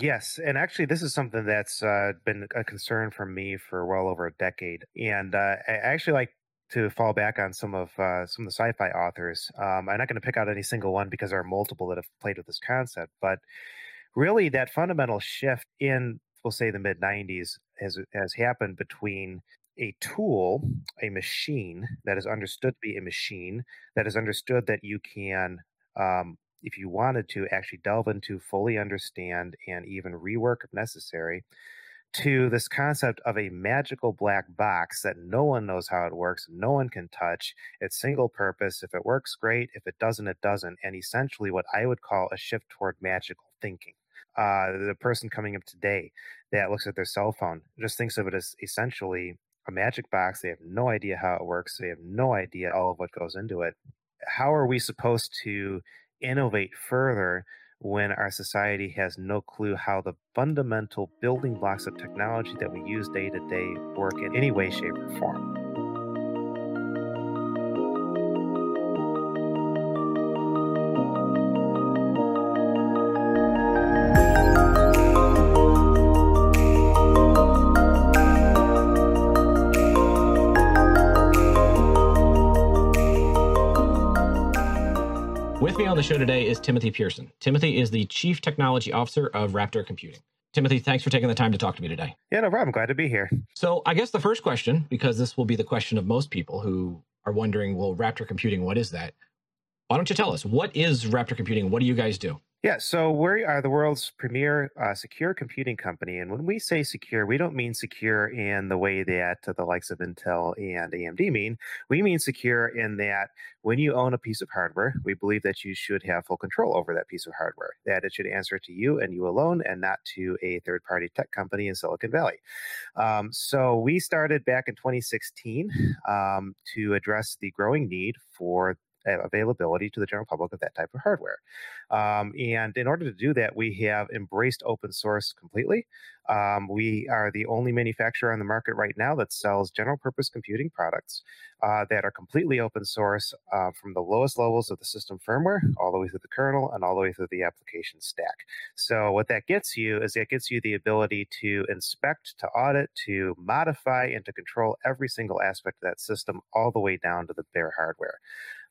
Yes, and actually, this is something that's uh, been a concern for me for well over a decade, and uh, I actually like to fall back on some of uh, some of the sci-fi authors. Um, I'm not going to pick out any single one because there are multiple that have played with this concept, but really, that fundamental shift in, we'll say, the mid '90s has has happened between a tool, a machine that is understood to be a machine that is understood that you can um, if you wanted to actually delve into, fully understand, and even rework if necessary, to this concept of a magical black box that no one knows how it works, no one can touch. It's single purpose. If it works, great. If it doesn't, it doesn't. And essentially, what I would call a shift toward magical thinking. Uh, the person coming up today that looks at their cell phone just thinks of it as essentially a magic box. They have no idea how it works. They have no idea all of what goes into it. How are we supposed to innovate further when our society has no clue how the fundamental building blocks of technology that we use day to day work in any way, shape, or form. On the show today is Timothy Pearson. Timothy is the Chief Technology Officer of Raptor Computing. Timothy, thanks for taking the time to talk to me today. Yeah, no problem. Glad to be here. So, I guess the first question, because this will be the question of most people who are wondering, well, Raptor Computing, what is that? Why don't you tell us? What is Raptor Computing? What do you guys do? Yeah, so we are the world's premier uh, secure computing company. And when we say secure, we don't mean secure in the way that the likes of Intel and AMD mean. We mean secure in that when you own a piece of hardware, we believe that you should have full control over that piece of hardware, that it should answer to you and you alone and not to a third party tech company in Silicon Valley. Um, so we started back in 2016 um, to address the growing need for availability to the general public of that type of hardware. Um, and in order to do that, we have embraced open source completely. Um, we are the only manufacturer on the market right now that sells general purpose computing products uh, that are completely open source uh, from the lowest levels of the system firmware all the way through the kernel and all the way through the application stack. So, what that gets you is it gets you the ability to inspect, to audit, to modify, and to control every single aspect of that system all the way down to the bare hardware.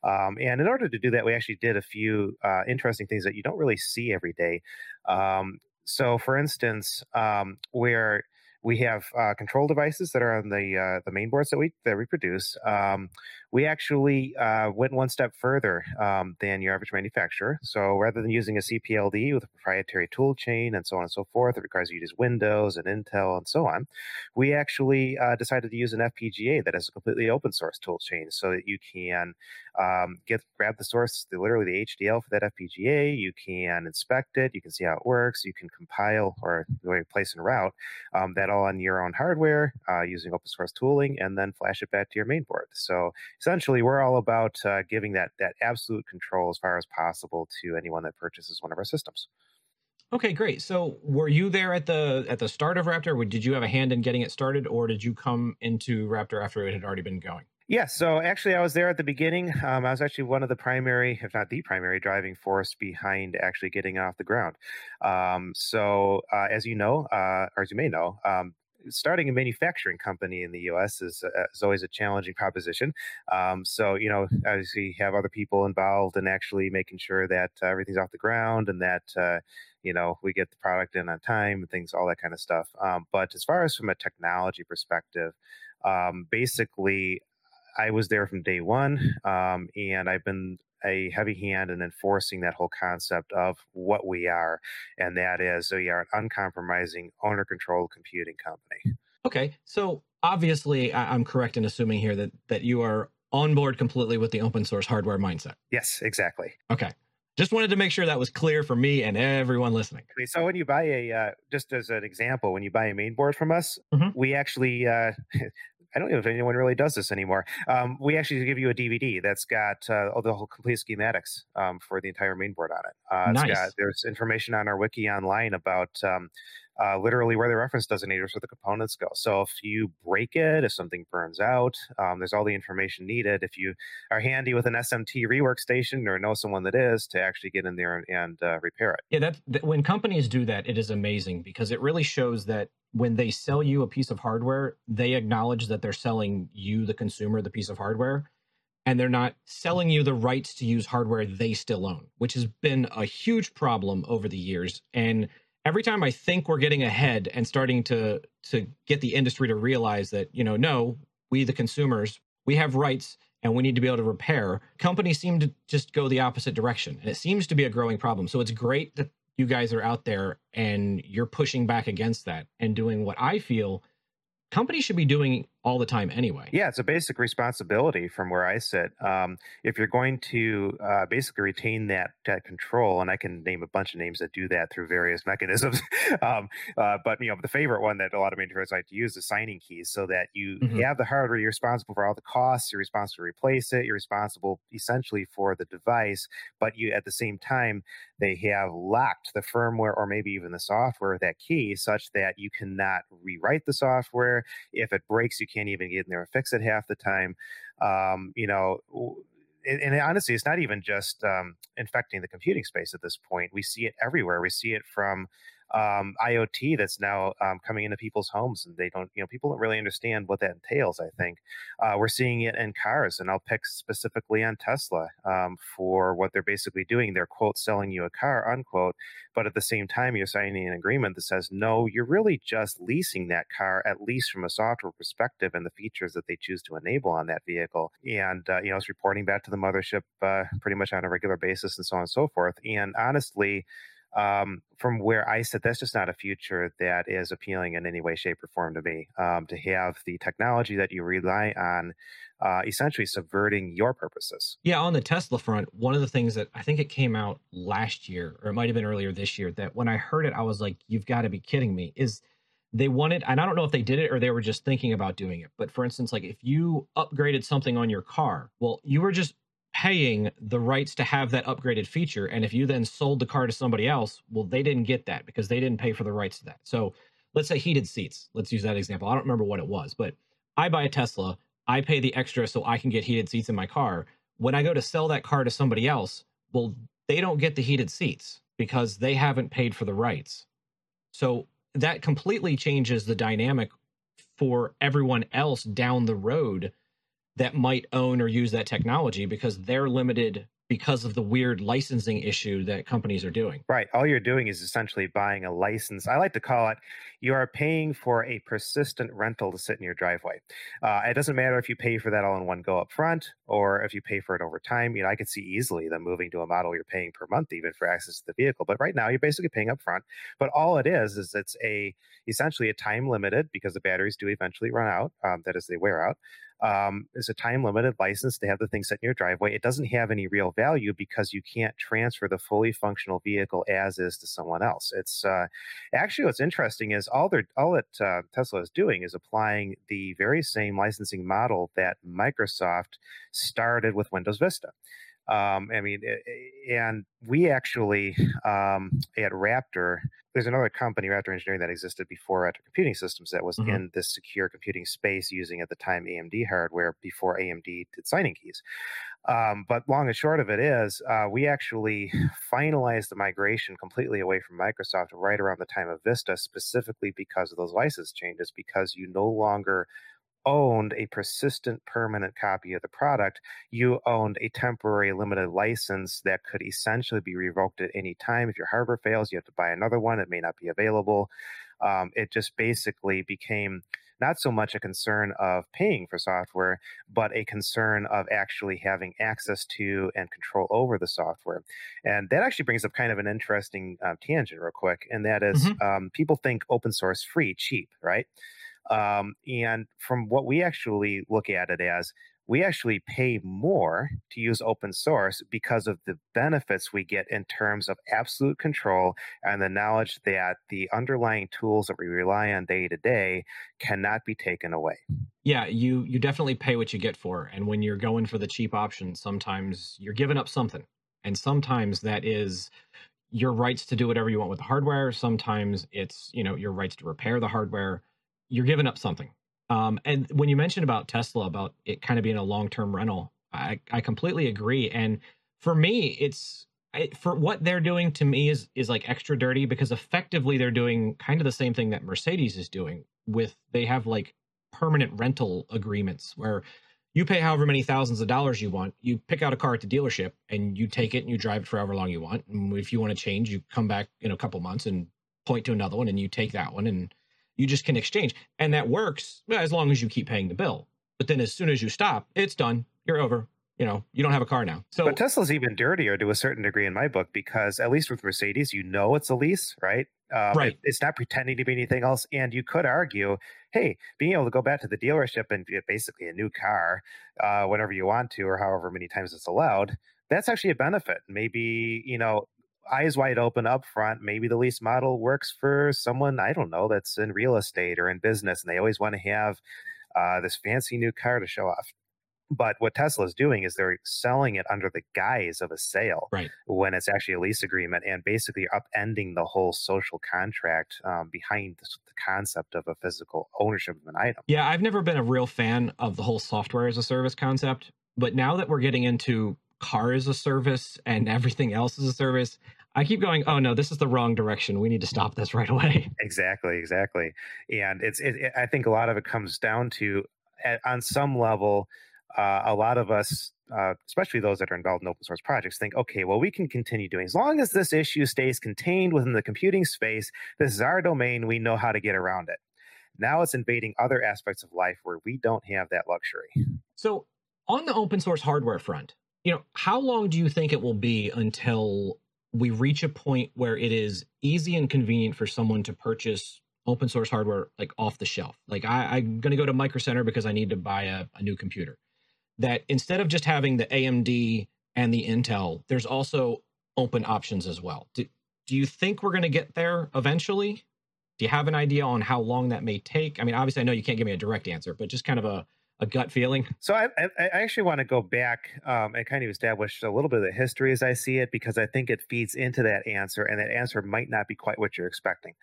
Um, and in order to do that, we actually did a few uh, interesting things that you don't really see every day. Um, so, for instance, um, where we have uh, control devices that are on the uh, the main boards that we that we produce. Um, we actually uh, went one step further um, than your average manufacturer. So rather than using a CPLD with a proprietary tool chain and so on and so forth, it requires you to use Windows and Intel and so on. We actually uh, decided to use an FPGA that is a completely open source tool chain, so that you can um, get grab the source, the, literally the HDL for that FPGA. You can inspect it. You can see how it works. You can compile or place and route um, that all on your own hardware uh, using open source tooling, and then flash it back to your main board. So essentially, we're all about uh, giving that that absolute control as far as possible to anyone that purchases one of our systems. Okay, great. So, were you there at the at the start of Raptor? Did you have a hand in getting it started, or did you come into Raptor after it had already been going? Yeah, so actually, I was there at the beginning. Um, I was actually one of the primary, if not the primary, driving force behind actually getting off the ground. Um, so, uh, as you know, uh, or as you may know, um, starting a manufacturing company in the U.S. is, uh, is always a challenging proposition. Um, so, you know, obviously, have other people involved in actually making sure that uh, everything's off the ground and that uh, you know we get the product in on time and things, all that kind of stuff. Um, but as far as from a technology perspective, um, basically I was there from day one, um, and I've been a heavy hand in enforcing that whole concept of what we are, and that is we are an uncompromising owner-controlled computing company. Okay, so obviously I'm correct in assuming here that that you are on board completely with the open source hardware mindset. Yes, exactly. Okay. Just wanted to make sure that was clear for me and everyone listening. So when you buy a, uh, just as an example, when you buy a main board from us, mm-hmm. we actually uh, I don't know if anyone really does this anymore. Um, we actually give you a DVD that's got uh, all the whole complete schematics um, for the entire mainboard on it. Uh, nice. Got, there's information on our wiki online about um, uh, literally where the reference designators for the components go. So if you break it, if something burns out, um, there's all the information needed. If you are handy with an SMT rework station or know someone that is to actually get in there and, and uh, repair it. Yeah, that, that when companies do that, it is amazing because it really shows that when they sell you a piece of hardware, they acknowledge that they're selling you, the consumer, the piece of hardware and they're not selling you the rights to use hardware they still own, which has been a huge problem over the years. And every time I think we're getting ahead and starting to to get the industry to realize that, you know, no, we the consumers, we have rights and we need to be able to repair, companies seem to just go the opposite direction. And it seems to be a growing problem. So it's great that you guys are out there and you're pushing back against that and doing what I feel companies should be doing all the time anyway. Yeah, it's a basic responsibility from where I sit. Um, if you're going to uh, basically retain that, that control, and I can name a bunch of names that do that through various mechanisms, um, uh, but you know the favorite one that a lot of manufacturers like to use is signing keys, so that you mm-hmm. have the hardware, you're responsible for all the costs, you're responsible to replace it, you're responsible essentially for the device, but you at the same time they have locked the firmware or maybe even the software with that key, such that you cannot rewrite the software. If it breaks, you can't even get in there and fix it half the time. Um, you know, and, and, honestly, it's not even just um, infecting the computing space at this point. We see it everywhere. We see it from um, IoT that's now um, coming into people's homes, and they don't, you know, people don't really understand what that entails. I think uh, we're seeing it in cars, and I'll pick specifically on Tesla um, for what they're basically doing. They're quote selling you a car, unquote, but at the same time, you're signing an agreement that says no, you're really just leasing that car, at least from a software perspective, and the features that they choose to enable on that vehicle. And uh, you know, it's reporting back to the mothership uh, pretty much on a regular basis, and so on and so forth. And honestly um, from where I sit, that's just not a future that is appealing in any way, shape, or form to me. Um, to have the technology that you rely on uh, essentially subverting your purposes. Yeah, on the Tesla front, one of the things that I think it came out last year, or it might have been earlier this year, that when I heard it, I was like, you've got to be kidding me. Is they wanted, and I don't know if they did it or they were just thinking about doing it, but for instance, like if you upgraded something on your car, well, you were just paying the rights to have that upgraded feature. And if you then sold the car to somebody else, well, they didn't get that because they didn't pay for the rights to that. So let's say heated seats. Let's use that example. I don't remember what it was, but I buy a Tesla. I pay the extra so I can get heated seats in my car. When I go to sell that car to somebody else, well, they don't get the heated seats because they haven't paid for the rights. So that completely changes the dynamic for everyone else down the road that might own or use that technology because they're limited because of the weird licensing issue that companies are doing. Right. All you're doing is essentially buying a license. I like to call it you are paying for a persistent rental to sit in your driveway. Uh, it doesn't matter if you pay for that all in one go up front or if you pay for it over time. You know, I could see easily them moving to a model you're paying per month even for access to the vehicle. But right now you're basically paying up front. But all it is is it's a essentially a time limited because the batteries do eventually run out. Um, that is, they wear out um, is a time limited license to have the thing set in your driveway. It doesn't have any real value because you can't transfer the fully functional vehicle as is to someone else. It's uh, actually what's interesting is all they all that uh, Tesla is doing is applying the very same licensing model that Microsoft started with Windows Vista. Um, I mean, and we actually um, at Raptor, there's another company, Raptor Engineering, that existed before Raptor Computing Systems that was mm-hmm. in this secure computing space using at the time AMD hardware before AMD did signing keys. Um, but long and short of it is, uh, we actually finalized the migration completely away from Microsoft right around the time of Vista, specifically because of those license changes, because you no longer owned a persistent permanent copy of the product, you owned a temporary limited license that could essentially be revoked at any time. If your hardware fails, you have to buy another one. It may not be available. Um, it just basically became not so much a concern of paying for software, but a concern of actually having access to and control over the software. And that actually brings up kind of an interesting uh, tangent, real quick. And that is, mm-hmm. um, people think open source free, cheap, right? Um, and from what we actually look at it as, we actually pay more to use open source because of the benefits we get in terms of absolute control and the knowledge that the underlying tools that we rely on day to day cannot be taken away. Yeah, you you definitely pay what you get for. And when you're going for the cheap option, sometimes you're giving up something. And sometimes that is your rights to do whatever you want with the hardware. Sometimes it's, you know, your rights to repair the hardware. You're giving up something. Um, and when you mentioned about Tesla, about it kind of being a long term rental, I, I completely agree. And for me, it's I, for what they're doing to me is is like extra dirty because effectively they're doing kind of the same thing that Mercedes is doing with they have like permanent rental agreements where you pay however many thousands of dollars you want. You pick out a car at the dealership and you take it and you drive it for however long you want. And if you want to change, you come back in a couple months and point to another one and you take that one and you just can exchange. And that works as long as you keep paying the bill. But then as soon as you stop, it's done. You're over. You know, you don't have a car now. So But Tesla's even dirtier to a certain degree in my book because at least with Mercedes, you know it's a lease, right? Um, right. It, it's not pretending to be anything else. And you could argue, hey, being able to go back to the dealership and get basically a new car uh, whenever you want to, or however many times it's allowed, that's actually a benefit. Maybe, you know, eyes wide open up front. Maybe the lease model works for someone, I don't know, that's in real estate or in business and they always want to have uh, this fancy new car to show off. But what Tesla is doing is they're selling it under the guise of a sale right. when it's actually a lease agreement and basically upending the whole social contract um, behind the, the concept of a physical ownership of an item. Yeah, I've never been a real fan of the whole software as a service concept. But now that we're getting into car as a service and everything else as a service, I keep going, oh no, this is the wrong direction. We need to stop this right away. Exactly, exactly. And it's, it, it, I think a lot of it comes down to, at, on some level, uh, a lot of us, uh, especially those that are involved in open source projects, think, okay, well, we can continue doing as long as this issue stays contained within the computing space. This is our domain. We know how to get around it. Now it's invading other aspects of life where we don't have that luxury. So, on the open source hardware front, you know, how long do you think it will be until we reach a point where it is easy and convenient for someone to purchase open source hardware like off the shelf? Like I, am going to go to Micro Center because I need to buy a, a new computer that instead of just having the AMD and the Intel, there's also open options as well. Do, do you think we're going to get there eventually? Do you have an idea on how long that may take? I mean, obviously, I know you can't give me a direct answer, but just kind of a, a gut feeling. So I, I, I actually want to go back um, and kind of establish a little bit of the history as I see it, because I think it feeds into that answer, and that answer might not be quite what you're expecting.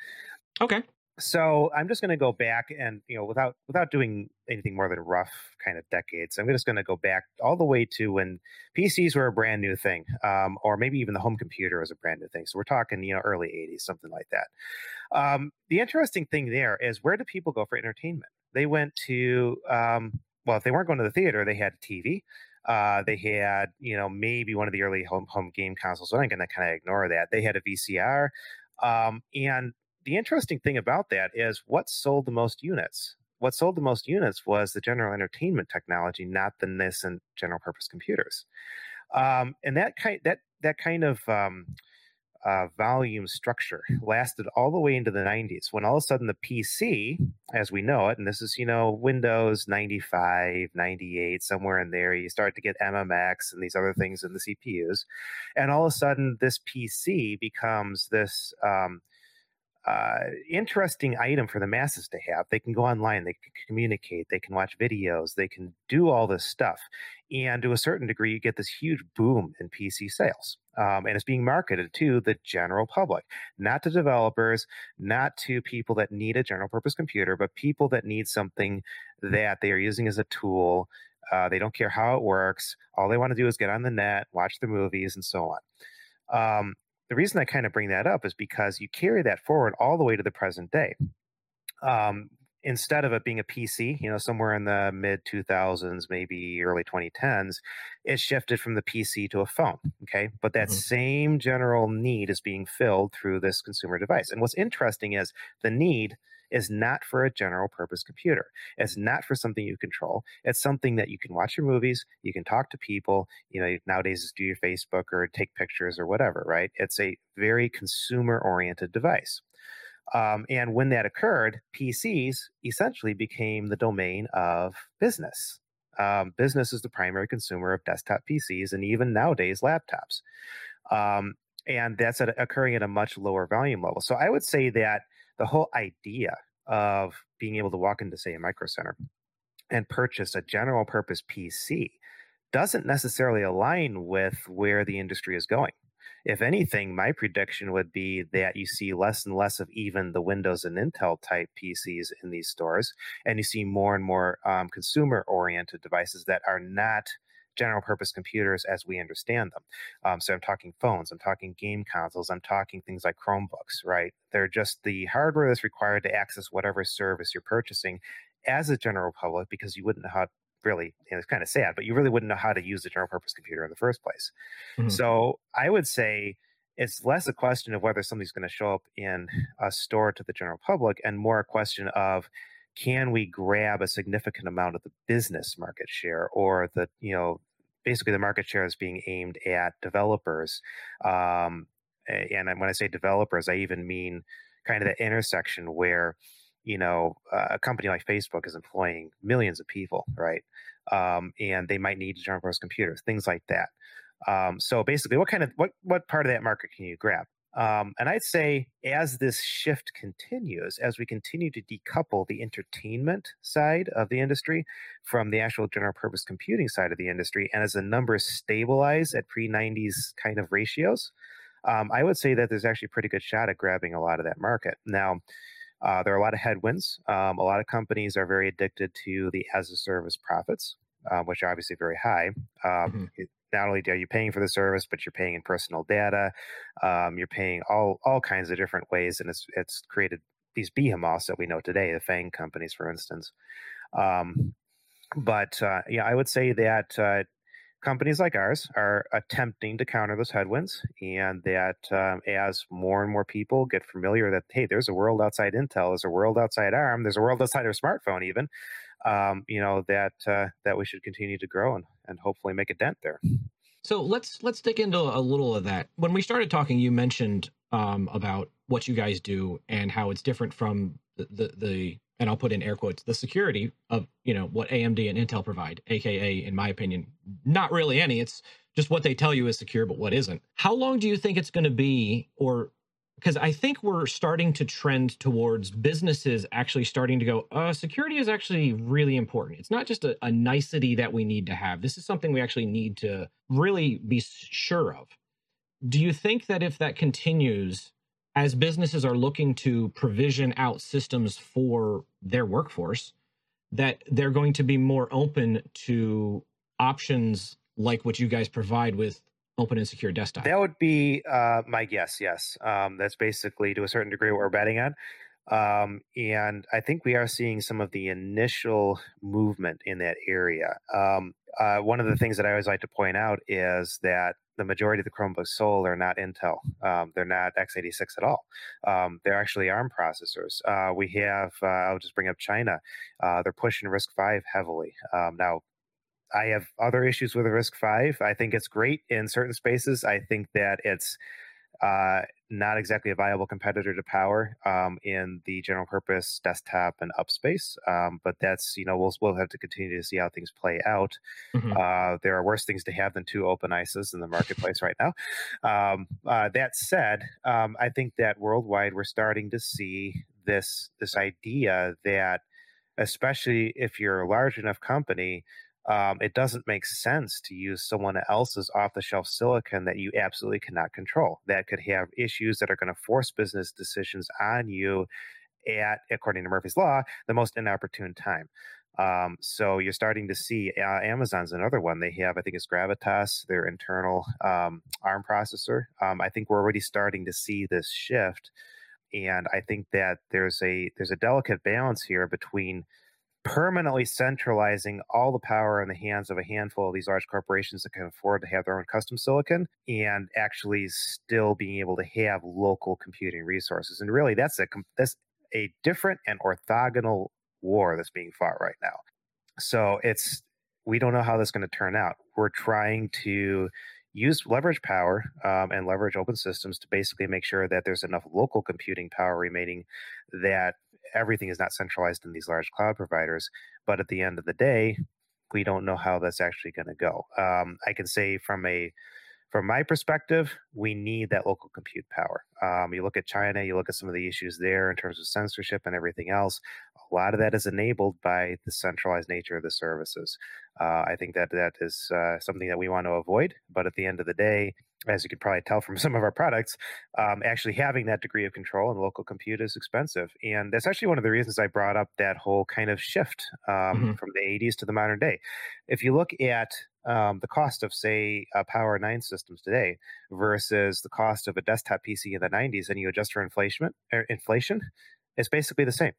Okay so I'm just going to go back and you know without without doing anything more than rough kind of decades. I'm just going to go back all the way to when PCs were a brand new thing, um, or maybe even the home computer was a brand new thing. So we're talking you know early 80s, something like that. Um, the interesting thing there is where do people go for entertainment? They went to um, well, if they weren't going to the theater, they had a TV. Uh, they had, you know, maybe one of the early home home game consoles. So I'm going to kind of ignore that. They had a VCR, um, and the interesting thing about that is what sold the most units. What sold the most units was the general entertainment technology, not the NIS and general purpose computers. Um, and that kind that that kind of um, uh, volume structure lasted all the way into the 90s when all of a sudden the PC, as we know it, and this is, you know, Windows 95, 98, somewhere in there, you start to get MMX and these other things in the CPUs. And all of a sudden, this PC becomes this. Um, uh, interesting item for the masses to have. They can go online, they can communicate, they can watch videos, they can do all this stuff. And to a certain degree, you get this huge boom in PC sales. Um, and it's being marketed to the general public, not to developers, not to people that need a general purpose computer, but people that need something that they are using as a tool. Uh, they don't care how it works. All they want to do is get on the net, watch the movies, and so on. Um, the reason I kind of bring that up is because you carry that forward all the way to the present day. Um, instead of it being a PC, you know, somewhere in the mid 2000s, maybe early 2010s, it shifted from the PC to a phone. Okay. But that mm-hmm. same general need is being filled through this consumer device. And what's interesting is the need is not for a general purpose computer. It's not for something you control. It's something that you can watch your movies, you can talk to people, you know, nowadays do your Facebook or take pictures or whatever, right? It's a very consumer oriented device. Um, and when that occurred, PCs essentially became the domain of business. Um, business is the primary consumer of desktop PCs and even nowadays laptops. Um, and that's at, occurring at a much lower volume level. So I would say that the whole idea of being able to walk into, say, a micro center and purchase a general purpose PC doesn't necessarily align with where the industry is going. If anything, my prediction would be that you see less and less of even the Windows and Intel type PCs in these stores, and you see more and more um, consumer oriented devices that are not general purpose computers as we understand them. Um, so I'm talking phones, I'm talking game consoles, I'm talking things like Chromebooks, right? They're just the hardware that's required to access whatever service you're purchasing as a general public because you wouldn't know how really you know, it's kind of sad, but you really wouldn't know how to use the general purpose computer in the first place. Mm-hmm. So I would say it's less a question of whether something's going to show up in a store to the general public and more a question of can we grab a significant amount of the business market share or the you know basically the market share is being aimed at developers um, and when i say developers i even mean kind of the intersection where you know uh, a company like facebook is employing millions of people right? Um, and they might need general purpose computers things like that. Um, so basically what kind of what what part of that market can you grab um, and I'd say as this shift continues, as we continue to decouple the entertainment side of the industry from the actual general purpose computing side of the industry, and as the numbers stabilize at pre 90s kind of ratios, um, I would say that there's actually a pretty good shot at grabbing a lot of that market. Now, uh, there are a lot of headwinds. Um, a lot of companies are very addicted to the as a service profits, uh, which are obviously very high. Um, mm-hmm not only are you paying for the service, but you're paying in personal data. Um, you're paying all all kinds of different ways, and it's it's created these behemoths that we know today, the FANG companies, for instance. Um, but uh, yeah, I would say that uh, companies like ours are attempting to counter those headwinds, and that um, as more and more people get familiar that hey, there's a world outside Intel, there's a world outside ARM, there's a world outside our smartphone, even um, you know that uh, that we should continue to grow and, and hopefully make a dent there. So let's let's dig into a little of that. When we started talking, you mentioned um, about what you guys do and how it's different from the, the, the and I'll put in air quotes the security of you know what AMD and Intel provide, aka in my opinion, not really any. It's just what they tell you is secure, but what isn't. How long do you think it's going to be, or because I think we're starting to trend towards businesses actually starting to go, uh, security is actually really important. It's not just a, a nicety that we need to have. This is something we actually need to really be sure of. Do you think that if that continues, as businesses are looking to provision out systems for their workforce, that they're going to be more open to options like what you guys provide with open and secure desktop. That would be uh, my guess. Yes, um, that's basically to a certain degree what we're betting on. Um, and I think we are seeing some of the initial movement in that area. Um, uh, one of the things that I always like to point out is that the majority of the Chromebooks sold are not Intel. Um, they're not x86 at all. Um, they're actually ARM processors. Uh, we have, uh, I'll just bring up China. Uh, they're pushing RISC-V heavily. Um, now, I have other issues with the Five. I think it's great in certain spaces. I think that it's uh, not exactly a viable competitor to Power um, in the general purpose desktop and up space. Um, but that's you know we'll we'll have to continue to see how things play out. Mm-hmm. Uh, there are worse things to have than two open ISAs in the marketplace right now. Um, uh, that said, um, I think that worldwide we're starting to see this this idea that especially if you're a large enough company um, it doesn't make sense to use someone else's off the shelf silicon that you absolutely cannot control. That could have issues that are going to force business decisions on you at, according to Murphy's Law, the most inopportune time. Um, so you're starting to see uh, Amazon's another one. They have, I think it's Gravitas, their internal um, ARM processor. Um, I think we're already starting to see this shift, and I think that there's a there's a delicate balance here between permanently centralizing all the power in the hands of a handful of these large corporations that can afford to have their own custom silicon and actually still being able to have local computing resources. And really, that's a that's a different and orthogonal war that's being fought right now. So it's we don't know how this is going to turn out. We're trying to use leverage power um, and leverage open systems to basically make sure that there's enough local computing power remaining that everything is not centralized in these large cloud providers. But at the end of the day, we don't know how that's actually going to go. Um, I can say from a from my perspective, we need that local compute power. Um, you look at China, you look at some of the issues there in terms of censorship and everything else. A lot of that is enabled by the centralized nature of the services. Uh, I think that that is uh, something that we want to avoid. But at the end of the day, as you can probably tell from some of our products, um, actually having that degree of control in local compute is expensive. And that's actually one of the reasons I brought up that whole kind of shift um, mm-hmm. from the 80s to the modern day. If you look at um, the cost of, say, Power 9 systems today versus the cost of a desktop PC in the 90s, and you adjust for inflation, er, inflation, it's basically the same.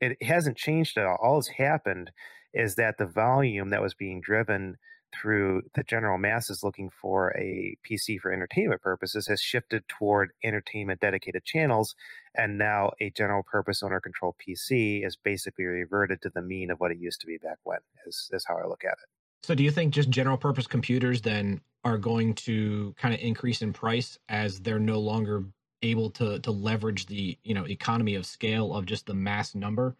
It hasn't changed at all. All that's happened is that the volume that was being driven through the general masses looking for a PC for entertainment purposes has shifted toward entertainment dedicated channels. And now a general purpose owner controlled PC is basically reverted to the mean of what it used to be back when, is, is how I look at it. So do you think just general purpose computers then are going to kind of increase in price as they're no longer able to to leverage the, you know, economy of scale of just the mass number?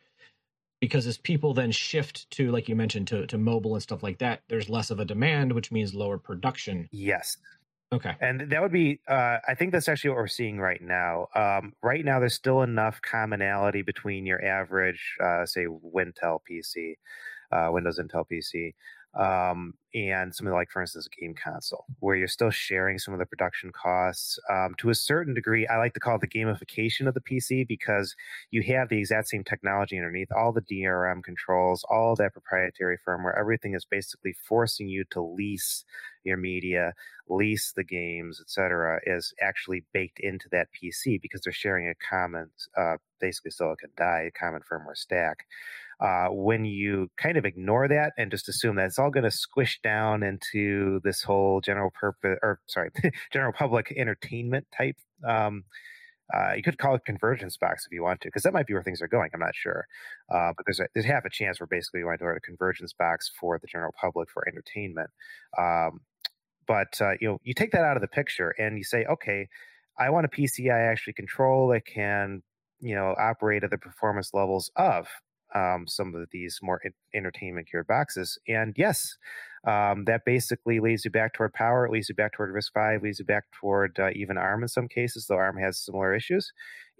Because as people then shift to, like you mentioned, to, to mobile and stuff like that, there's less of a demand, which means lower production. Yes. Okay. And that would be, uh, I think that's actually what we're seeing right now. Um, right now, there's still enough commonality between your average, uh, say, Wintel PC, uh, Windows Intel PC, um, and something like, for instance, a game console, where you're still sharing some of the production costs. Um, to a certain degree, I like to call it the gamification of the PC because you have the exact same technology underneath, all the DRM controls, all that proprietary firmware. Everything is basically forcing you to lease your media, lease the games, etc., is actually baked into that PC because they're sharing a common, uh, basically silicon die, common firmware stack. Uh, when you kind of ignore that and just assume that it's all going to squish down into this whole general purpose or sorry general public entertainment type um, uh, you could call it convergence box if you want to, because that might be where things are going. I'm not sure, uh, but there's a, there's half a chance we're basically going to a convergence box for the general public for entertainment. Um, but uh, you know, you take that out of the picture and you say, okay, I want a PC I actually control that can you know operate at the performance levels of um, some of these more entertainment geared boxes. And yes, um, that basically leads you back toward power. Leads you back toward RISC-V, leads you back toward uh, even ARM in some cases, though ARM has similar issues.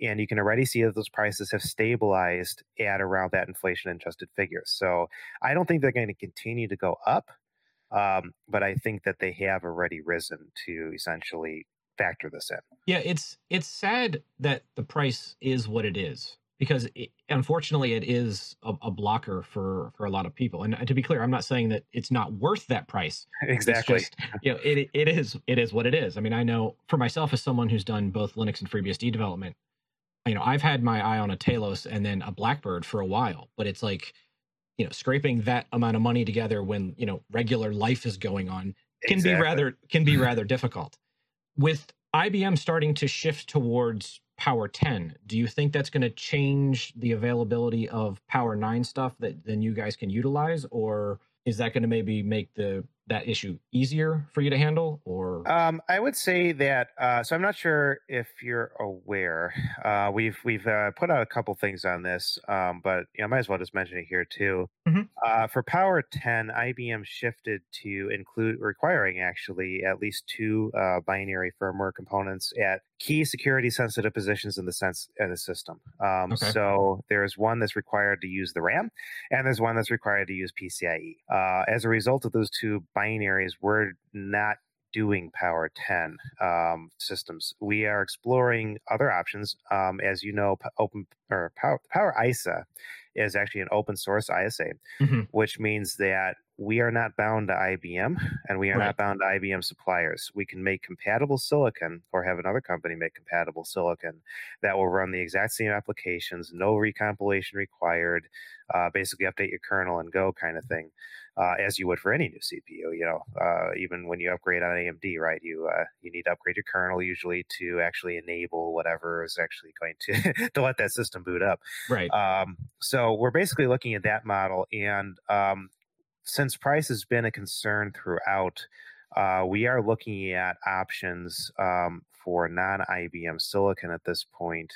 And you can already see that those prices have stabilized at around that inflation adjusted figure. So I don't think they're going to continue to go up, um, but I think that they have already risen to essentially factor this in. Yeah, it's it's sad that the price is what it is because it, unfortunately it is a, a, blocker for for a lot of people. And uh, to be clear i'm not saying that it's not worth that price. Exactly. just, you know it, it is it is what it is. I mean i know for myself as someone who's done both linux and freebsd development you know i've had my eye on a talos and then a blackbird for a while but it's like you know scraping that amount of money together when you know regular life is going on can exactly. be rather can be rather difficult. With ibm starting to shift towards Power 10. Do you think that's going to change the availability of Power 9 stuff that then you guys can utilize or is that going to maybe make the that issue easier for you to handle or um, i would say that uh, so i'm not sure if you're aware uh, we've we've uh, put out a couple things on this um, but you know, i might as well just mention it here too mm-hmm. Uh, for power 10 ibm shifted to include requiring actually at least two uh, binary firmware components at key security sensitive positions in the sense in the system um, okay. so there's one that's required to use the ram and there's one that's required to use pcie uh, as a result of those two binaries, we're not doing Power 10 um, systems. We are exploring other options. Um, as you know, Open or Power, Power ISA is actually an open source ISA, mm-hmm. which means that we are not bound to IBM and we are right. not bound to IBM suppliers. We can make compatible silicon or have another company make compatible silicon that will run the exact same applications, no recompilation required, uh, basically update your kernel and go kind of thing, uh, as you would for any new CPU. You know, uh, even when you upgrade on AMD, right? You uh, you need to upgrade your kernel usually to actually enable whatever is actually going to to let that system boot up. Right. Um, so we're basically looking at that model, and um, since price has been a concern throughout, uh, we are looking at options um, for non IBM silicon at this point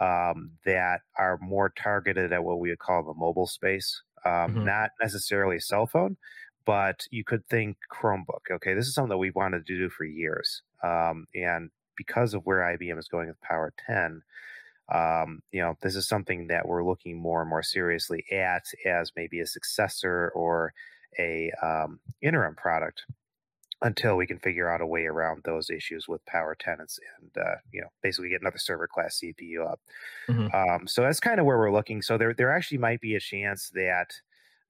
um, that are more targeted at what we would call the mobile space. Um, mm-hmm. not necessarily a cell phone, but you could think Chromebook. Okay, this is something that we wanted to do for years, um, and because of where IBM is going with Power 10, um, you know, this is something that we're looking more and more seriously at as maybe a successor or a um, interim product until we can figure out a way around those issues with power tenants and uh, you know basically get another server class CPU up. Mm-hmm. Um, so that's kind of where we're looking. So there there actually might be a chance that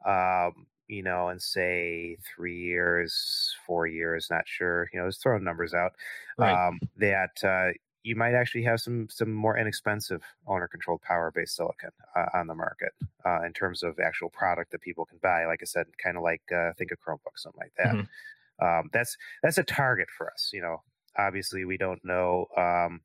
um, you know, in say three years, four years, not sure, you know, just throwing numbers out, right. um, that uh, you might actually have some some more inexpensive owner controlled power based silicon uh, on the market uh, in terms of actual product that people can buy. Like I said, kind of like uh, think of Chromebook, something like that. Mm-hmm. Um, that's that's a target for us. You know, obviously we don't know um,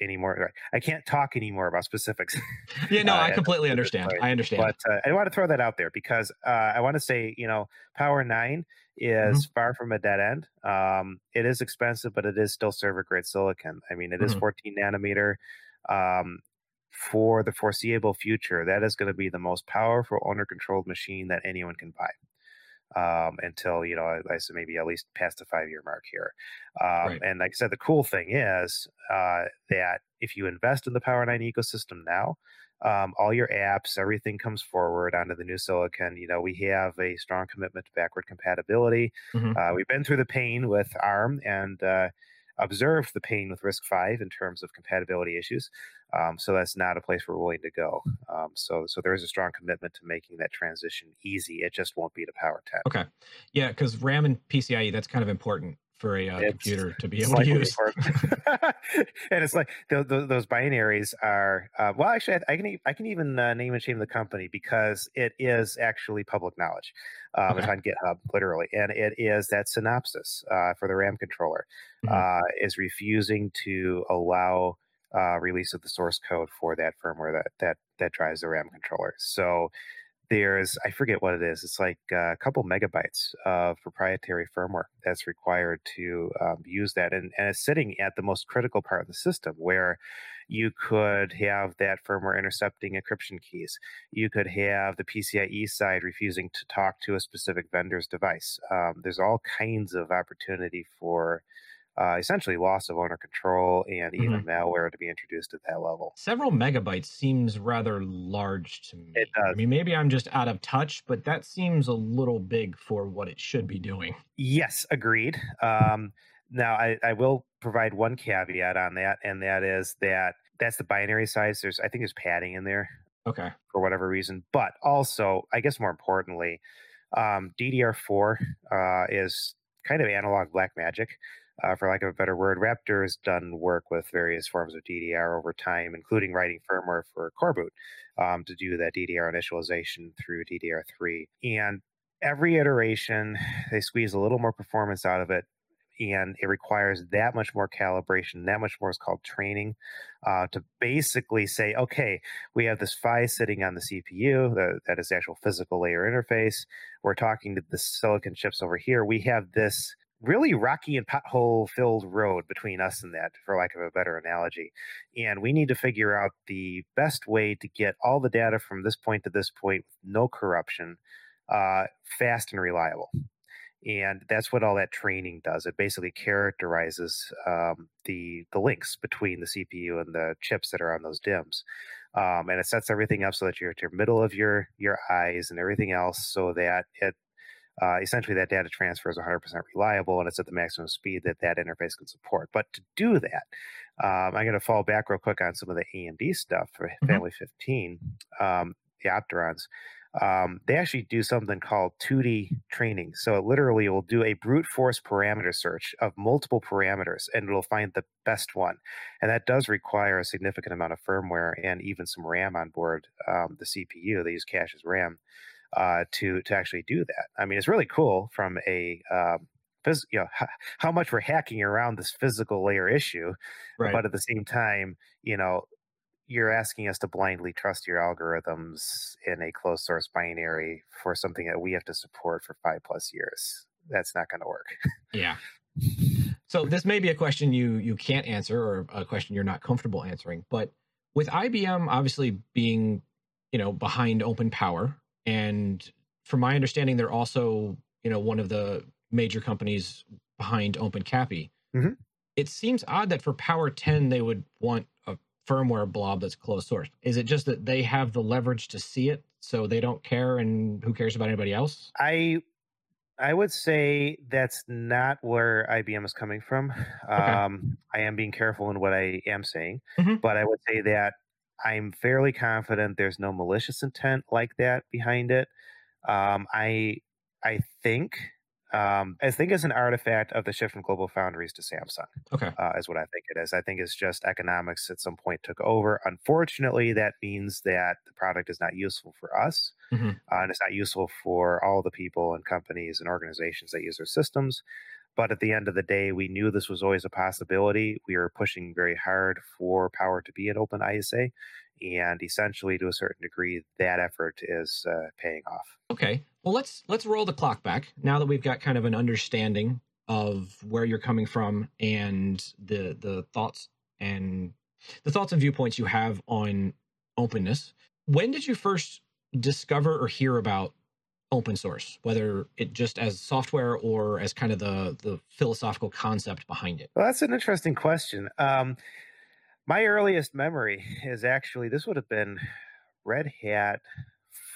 anymore. I can't talk anymore about specifics. Yeah, no, uh, I completely understand. I understand. But uh, I want to throw that out there because uh, I want to say, you know, Power 9 is mm-hmm. far from a dead end. Um, it is expensive, but it is still server grade silicon. I mean, it mm-hmm. is 14 nanometer. Um, for the foreseeable future, that is going to be the most powerful owner controlled machine that anyone can buy um, until you know I, I said maybe at least past the five year mark here. Um, right. And like I said, the cool thing is uh, that if you invest in the Power Nine ecosystem now, um, all your apps, everything comes forward onto the new silicon. You know, we have a strong commitment to backward compatibility. Mm-hmm. Uh, we've been through the pain with ARM and uh, observed the pain with RISC-V in terms of compatibility issues. Um, so that's not a place we're willing to go. Um, so so there is a strong commitment to making that transition easy. It just won't be to Power 10. Okay, yeah, because RAM and PCIe that's kind of important for a uh, computer to be able to use. and it's like the, the, those binaries are uh, well. Actually, I, I, can I can even uh, name and shame the company because it is actually public knowledge. Um, okay. It's on GitHub, literally, and it is that Synopsys uh, for the RAM controller mm-hmm. Uh, is refusing to allow uh, release of the source code for that firmware that that that drives the RAM controller. So there's I forget what it is. It's like a couple megabytes of proprietary firmware that's required to um, use that, and, and it's sitting at the most critical part of the system where you could have that firmware intercepting encryption keys. You could have the PCIe side refusing to talk to a specific vendor's device. Um, there's all kinds of opportunity for uh, essentially loss of owner control and even mm-hmm. malware to be introduced at that level. Several megabytes seems rather large to me. It does. I mean, maybe I'm just out of touch, but that seems a little big for what it should be doing. Yes, agreed. Um, now, I, I will provide one caveat on that, and that is that that's the binary size. There's, I think, there's padding in there. Okay. For whatever reason, but also, I guess more importantly, um, DDR4 uh, is kind of analog black magic uh, for lack of a better word. Raptor has done work with various forms of DDR over time, including writing firmware for Coreboot um, to do that DDR initialization through DDR3. And every iteration, they squeeze a little more performance out of it. And it requires that much more calibration, that much more is called training uh, to basically say, okay, we have this PHY sitting on the CPU, the, that is the actual physical layer interface. We're talking to the silicon chips over here. We have this really rocky and pothole filled road between us and that, for lack of a better analogy. And we need to figure out the best way to get all the data from this point to this point, no corruption, uh, fast and reliable. And that's what all that training does. It basically characterizes um, the the links between the CPU and the chips that are on those DIMMs. Um, and it sets everything up so that you're at your middle of your your eyes and everything else, so that it uh, essentially that data transfer is 100% reliable and it's at the maximum speed that that interface can support. But to do that, um, I'm going to fall back real quick on some of the AMD stuff for mm-hmm. Family 15, um, the Opterons. Um, they actually do something called 2D training. So it literally will do a brute force parameter search of multiple parameters and it'll find the best one. And that does require a significant amount of firmware and even some RAM on board um, the CPU. They use cache as RAM uh, to to actually do that. I mean, it's really cool from a um, phys- you know how, how, much we're hacking around this physical layer issue, right. but at the same time, you know, you're asking us to blindly trust your algorithms in a closed source binary for something that we have to support for five plus years. That's not going to work. Yeah. So this may be a question you you can't answer or a question you're not comfortable answering, but with IBM obviously being, you know, behind open power and from my understanding, they're also you know one of the major companies behind OpenCAPI. Mhm. It seems odd that for Power 10 they would want a firmware blob that's closed source. Is it just that they have the leverage to see it, so they don't care, and who cares about anybody else? I I would say that's not where IBM is coming from. Um, I am being careful in what I am saying, Mhm. but I would say that I'm fairly confident there's no malicious intent like that behind it. Um, I I think um, I think it's an artifact of the shift from Global Foundries to Samsung. Okay. uh, is what I think it is. I think it's just economics at some point took over. Unfortunately, that means that the product is not useful for us, Mhm. uh, and it's not useful for all the people and companies and organizations that use their systems. But at the end of the day, we knew this was always a possibility. We were pushing very hard for Power to be an open ISA, and essentially, to a certain degree, that effort is uh, paying off. Okay. Well, let's let's roll the clock back now that we've got kind of an understanding of where you're coming from and the the thoughts and the thoughts and viewpoints you have on openness. When did you first discover or hear about open source, whether it just as software or as kind of the the philosophical concept behind it? Well, that's an interesting question. Um, my earliest memory is actually this would have been Red Hat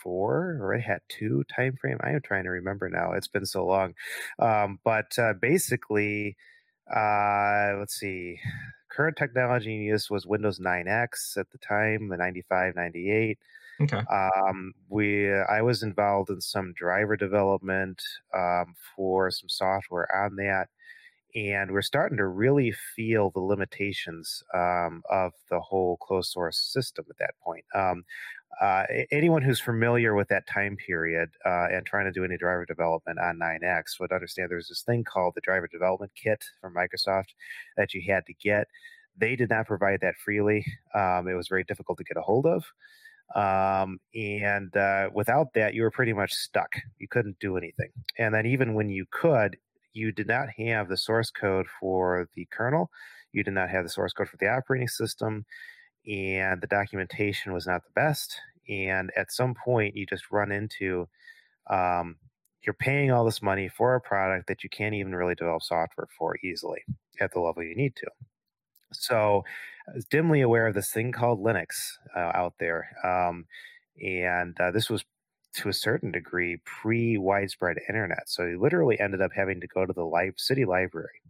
four or Red Hat two time frame. I am trying to remember now. It's been so long. Um, but uh, basically, uh, let's see. Current technology in use was Windows 9X at the time, the 95, 98. Okay. Um, we I was involved in some driver development um, for some software on that, and we're starting to really feel the limitations um, of the whole closed source system at that point. Um, uh, anyone who's familiar with that time period uh, and trying to do any driver development on 9x would understand there's this thing called the driver development kit from Microsoft that you had to get. They did not provide that freely. Um, it was very difficult to get a hold of um, and uh, without that you were pretty much stuck. You couldn't do anything. And then even when you could you did not have the source code for the kernel. You did not have the source code for the operating system and the documentation was not the best. And at some point you just run into um, you're paying all this money for a product that you can't even really develop software for easily at the level you need to. So I was dimly aware of this thing called Linux uh, out there. Um, and uh, this was to a certain degree pre widespread internet. So you literally ended up having to go to the city library.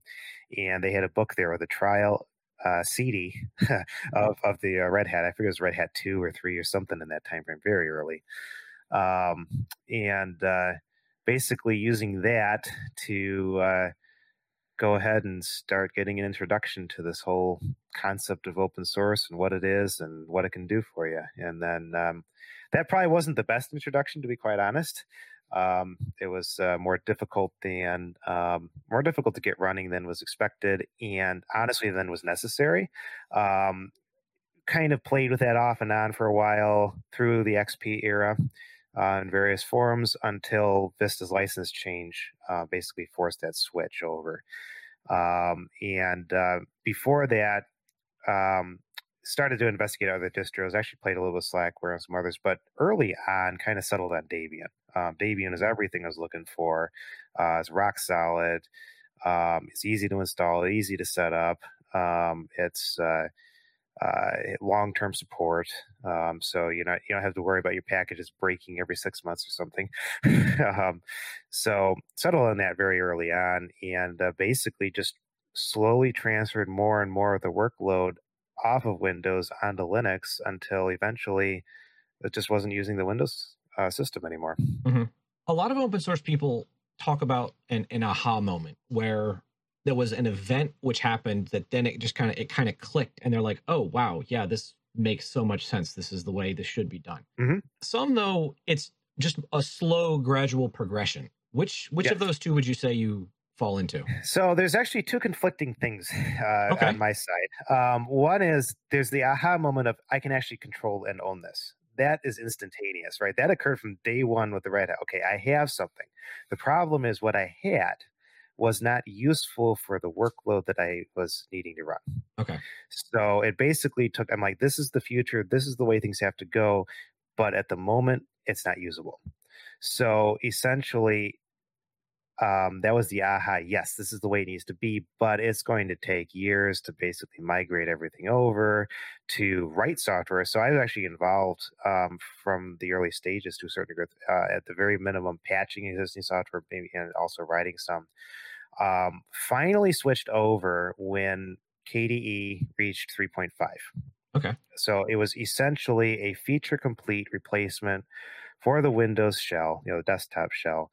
And they had a book there with a trial uh, CD of, of the uh, Red Hat. I forget it was Red Hat 2 or 3 or something in that time frame, very early. Um, and uh, basically using that to uh, go ahead and start getting an introduction to this whole concept of open source and what it is and what it can do for you. And then um, that probably wasn't the best introduction, to be quite honest. Um, it was uh, more difficult than um, more difficult to get running than was expected, and honestly, than was necessary. Um, kind of played with that off and on for a while through the XP era uh, in various forums until Vista's license change uh, basically forced that switch over. Um, and uh, before that, um, started to investigate other distros. Actually, played a little bit with Slackware and some others, but early on, kind of settled on Debian. Um, Debian is everything I was looking for. Uh, it's rock solid. Um, it's easy to install, easy to set up. Um, it's uh, uh, long-term support, um, so you know you don't have to worry about your packages breaking every six months or something. um, so settled on that very early on, and uh, basically just slowly transferred more and more of the workload off of Windows onto Linux until eventually it just wasn't using the Windows uh, system anymore. a lot of open source people talk about an, an aha moment where there was an event which happened that then it just kind of it kind of clicked and they're like oh wow yeah this makes so much sense this is the way this should be done Mhm. some though it's just a slow gradual progression which which of those two would you say you fall into So there's actually two conflicting things uh, Okay. on my side. Um, one is there's the aha moment of I can actually control and own this. That is instantaneous, right? That occurred from day one with the Red Hat. Okay, I have something. The problem is what I had was not useful for the workload that I was needing to run. okay So it basically took, I'm like, this is the future. This is the way things have to go. But at the moment, it's not usable. So essentially, um, that was the aha. Yes, this is the way it needs to be, but it's going to take years to basically migrate everything over to write software. So I was actually involved um, from the early stages to a certain degree, uh, at the very minimum, patching existing software, maybe and also writing some. Um, finally, switched over when KDE reached 3.5. Okay. So it was essentially a feature complete replacement for the Windows shell, you know, the desktop shell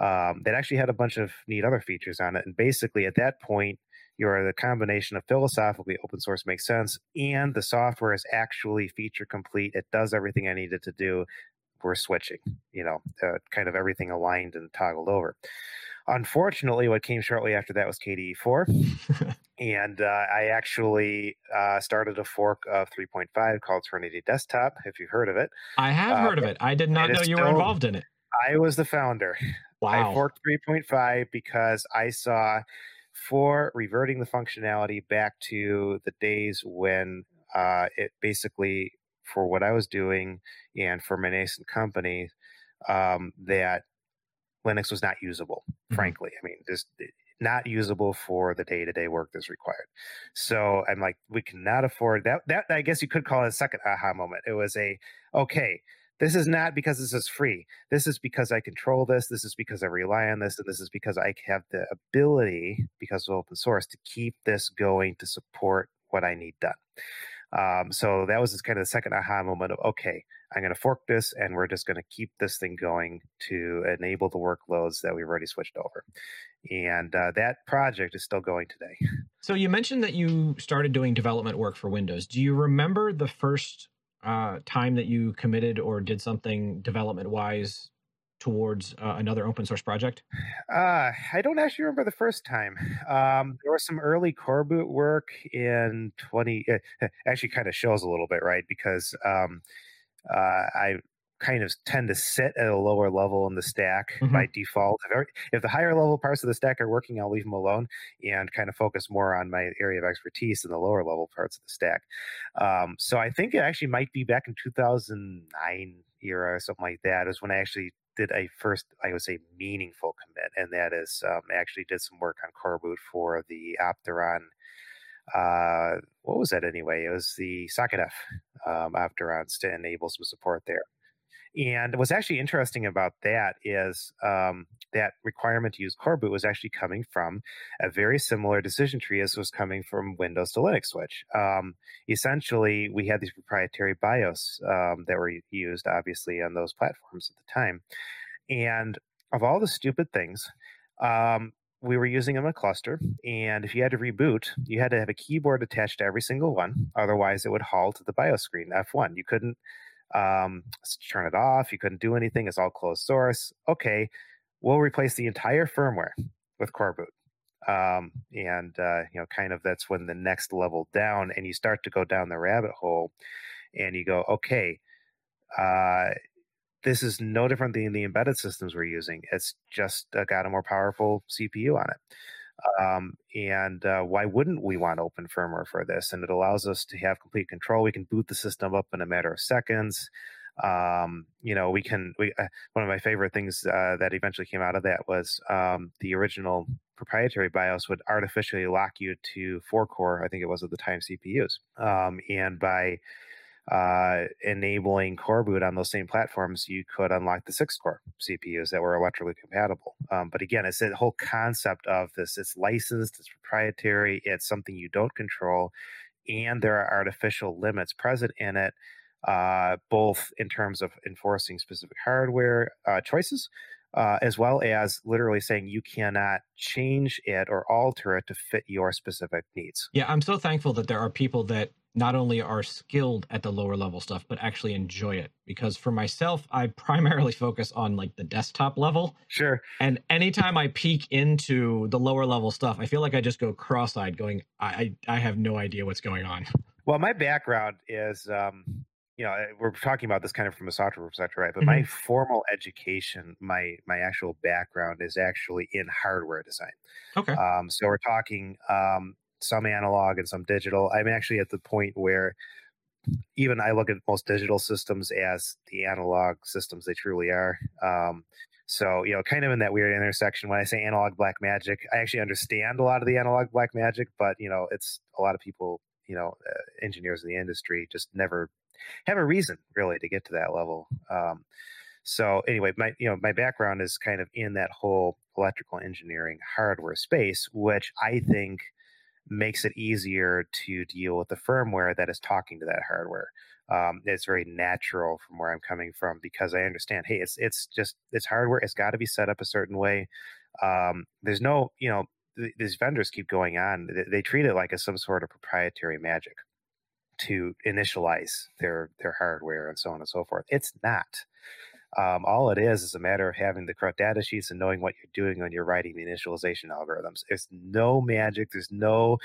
um, that actually had a bunch of neat other features on it. And basically, at that point, you're the combination of philosophically open source makes sense and the software is actually feature complete. It does everything I needed to do. We're switching, you know, uh, kind of everything aligned and toggled over. Unfortunately, what came shortly after that was KDE 4. and uh, I actually uh, started a fork of 3.5 called Trinity Desktop, if you've heard of it. I have heard of uh, it. I did not know you still, were involved in it. I was the founder. Wow. I forked 3.5 because I saw for reverting the functionality back to the days when uh, it basically, for what I was doing and for my nascent company, um, that Linux was not usable, mm-hmm. frankly. I mean, just eh, not usable for the day to day work that's required. So I'm like, we cannot afford that. That I guess you could call it a second aha moment. It was a okay this is not because this is free. This is because I control this. This is because I rely on this. And this is because I have the ability, because of open source, to keep this going to support what I need done. Um, so that was kind of the second aha moment of okay, I'm going to fork this and we're just going to keep this thing going to enable the workloads that we've already switched over. And uh, that project is still going today. So you mentioned that you started doing development work for Windows. Do you remember the first uh, time that you committed or did something development wise towards uh, another open source project? Uh, I don't actually remember the first time. Um, there was some early coreboot work in 20, uh, actually kind of shows a little bit, right? Because um, uh, I kind of tend to sit at a lower level in the stack mm-hmm. by default. If, if, the higher level parts of the stack are working, I'll leave them alone and kind of focus more on my area of expertise in the lower level parts of the stack. Um, so I think it actually might be back in 2009 era or something like that is when I actually did a first, I would say, meaningful commit, and that is um, actually did some work on coreboot for the Opteron uh, what was that anyway? It was the Socket F um, Opterons to enable some support there. And what's actually interesting about that is um, that requirement to use coreboot was actually coming from a very similar decision tree as was coming from Windows to Linux switch. Um, essentially, we had these proprietary BIOS um, that were used, obviously, on those platforms at the time. And of all the stupid things, um, we were using them in a cluster, and if you had to reboot, you had to have a keyboard attached to every single one. Otherwise, it would halt the BIOS screen F1. You couldn't um, turn it off. You couldn't do anything. It's all closed source. Okay, we'll replace the entire firmware with coreboot. Um, and uh, you know, kind of that's when the next level down, and you start to go down the rabbit hole, and you go, okay, uh, this is no different than the embedded systems we're using. It's just uh, got a more powerful CPU on it. Um, and uh, why wouldn't we want open firmware for this? And it allows us to have complete control. We can boot the system up in a matter of seconds. Um, you know, we can. We uh, one of my favorite things uh, that eventually came out of that was um, the original proprietary BIOS would artificially lock you to four core. I think it was at the time CPUs. Um, and by uh, enabling coreboot on those same platforms, you could unlock the six core CPUs that were electrically compatible. Um, but again, it's the whole concept of this it's licensed, it's proprietary, it's something you don't control, and there are artificial limits present in it, uh, both in terms of enforcing specific hardware uh, choices. Uh, as well as literally saying you cannot change it or alter it to fit your specific needs. Yeah, I'm so thankful that there are people that not only are skilled at the lower level stuff but actually enjoy it. Because for myself i primarily focus on like the desktop level. Sure. And anytime i peek into the lower level stuff i feel like i just go cross-eyed going i i, have no idea what's going on. Well my background is um you know we're talking about this kind of from a software perspective right but mm-hmm. my formal education my my actual background is actually in hardware design okay um so we're talking um some analog and some digital. I'm actually at the point where even I look at most digital systems as the analog systems they truly are. Um, so, you know, kind of in that weird intersection when I say analog black magic, I actually understand a lot of the analog black magic, but, you know, it's a lot of people, you know, uh, engineers in the industry just never have a reason really to get to that level. Um, so anyway, my you know my background is kind of in that whole electrical engineering hardware space, which I think makes it easier to deal with the firmware that is talking to that hardware. Um, it's very natural from where I'm coming from because I understand, hey, it's it's just it's hardware. It's got to be set up a certain way. Um, there's no, you know, th- these vendors keep going on. They, they treat it like a some sort of proprietary magic to initialize their their hardware and so on and so forth. It's not. Um, all it is is a matter of having the correct data sheets and knowing what you're doing when you're writing the initialization algorithms. There's no magic. There's no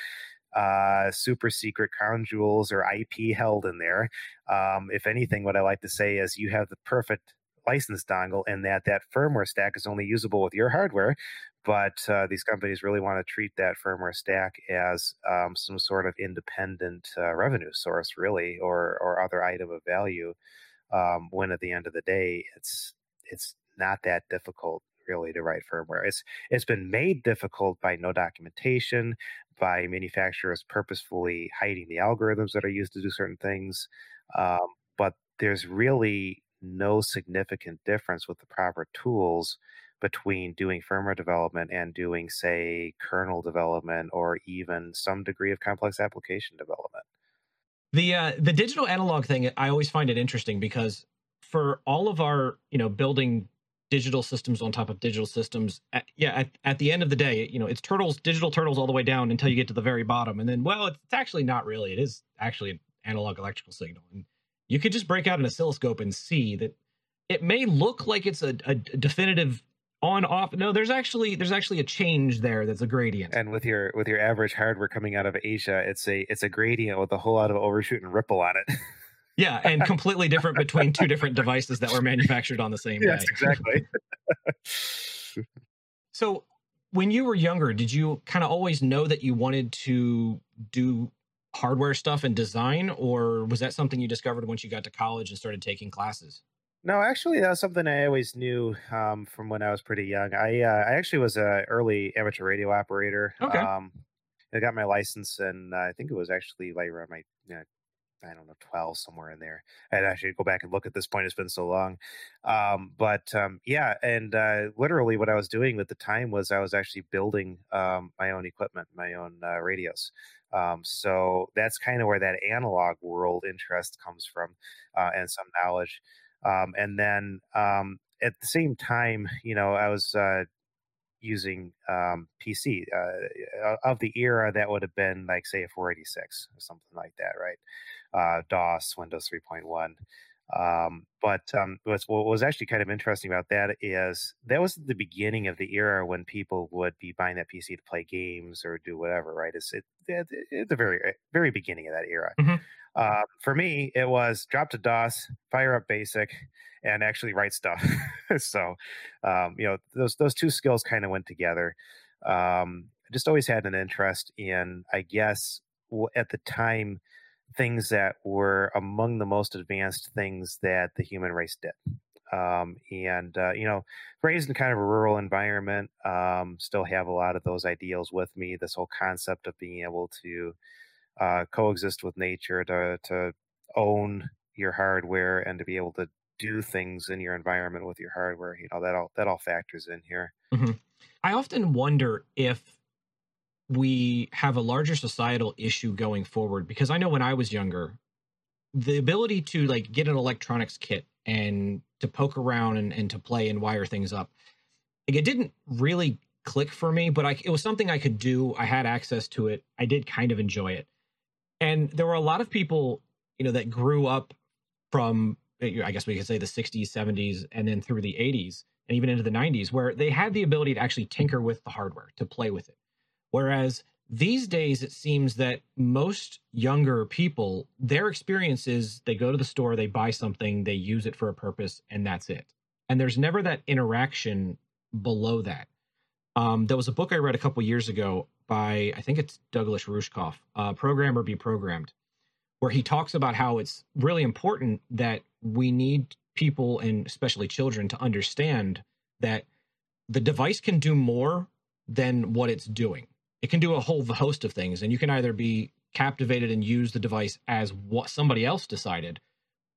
uh, super secret crown jewels or IP held in there. Um, if anything, what I like to say is you have the perfect license dongle and that that firmware stack is only usable with your hardware but uh, these companies really want to treat that firmware stack as um, some sort of independent uh, revenue source really or or other item of value um, when at the end of the day it's it's not that difficult really to write firmware. It's it's been made difficult by no documentation by manufacturers purposefully hiding the algorithms that are used to do certain things um, but there's really no significant difference with the proper tools between doing firmware development and doing say kernel development or even some degree of complex application development. The uh, the digital analog thing, I always find it interesting because for all of our, you know, building digital systems on top of digital systems, at, yeah, at, at the end of the day, you know, it's turtles, digital turtles all the way down until you get to the very bottom, and then, well, it's, it's actually not really. It is actually an analog electrical signal, and you could just break out an oscilloscope and see that it may look like it's a, a definitive on off. No there's actually there's actually a change there that's a gradient. And with your with your average hardware coming out of asia it's a it's a gradient with a whole lot of overshoot and ripple on it. Yeah and completely different between two different devices that were manufactured on the same yes, day. exactly. So when you were younger did you kind of always know that you wanted to do hardware stuff and design or was that something you discovered once you got to college and started taking classes no, actually, that was something I always knew um, from when I was pretty young. I uh, I actually was an early amateur radio operator. Okay. Um, I got my license, and uh, I think it was actually like around my, you know, I don't know, twelve somewhere in there. I'd actually go back and look at this point. It's been so long, um, but um, yeah, and uh, literally what I was doing at the time was I was actually building um, my own equipment, my own uh, radios. Um, so that's kind of where that analog world interest comes from, uh, and some knowledge. Um, and then um, at the same time, you know, I was uh, using um, PC uh, of the era that would have been like, say, a 486 or something like that, right? Uh, DOS, Windows 3.1. Um, but um, what's, what was actually kind of interesting about that is that was the beginning of the era when people would be buying that PC to play games or do whatever, right? It's it, it, it the very very beginning of that era. Mm-hmm. Uh, for me, it was drop to DOS, fire up BASIC, and actually write stuff. so, um, you know, those those two skills kind of went together. Um, I just always had an interest in, I guess, at the time, things that were among the most advanced things that the human race did. Um, and uh, you know, raised in kind of a rural environment, um, still have a lot of those ideals with me. This whole concept of being able to uh, coexist with nature, to to own your hardware, and to be able to do things in your environment with your hardware. You know that all that all factors in here. Mm-hmm. I often wonder if we have a larger societal issue going forward because I know when I was younger, the ability to like get an electronics kit and to poke around and, and to play and wire things up, like, it didn't really click for me, but I, it was something I could do. I had access to it. I did kind of enjoy it. And there were a lot of people, you know, that grew up from, I guess we could say the 60s, 70s, and then through the 80s and even into the 90s, where they had the ability to actually tinker with the hardware, to play with it. Whereas these days, it seems that most younger people, their experience is they go to the store, they buy something, they use it for a purpose, and that's it. And there's never that interaction below that. Um, there was a book I read a couple years ago by I think it's Douglas Rushkoff, uh, "Program or Be Programmed," where he talks about how it's really important that we need people and especially children to understand that the device can do more than what it's doing. It can do a whole host of things, and you can either be captivated and use the device as what somebody else decided,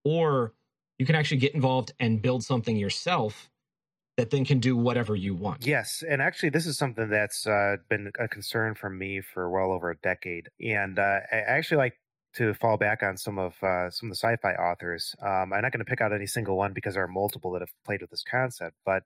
or you can actually get involved and build something yourself that then can do whatever you want. Yes, and actually, this is something that's uh, been a concern for me for well over a decade, and uh, I actually like to fall back on some of uh, some of the sci-fi authors. Um, I'm not going to pick out any single one because there are multiple that have played with this concept, but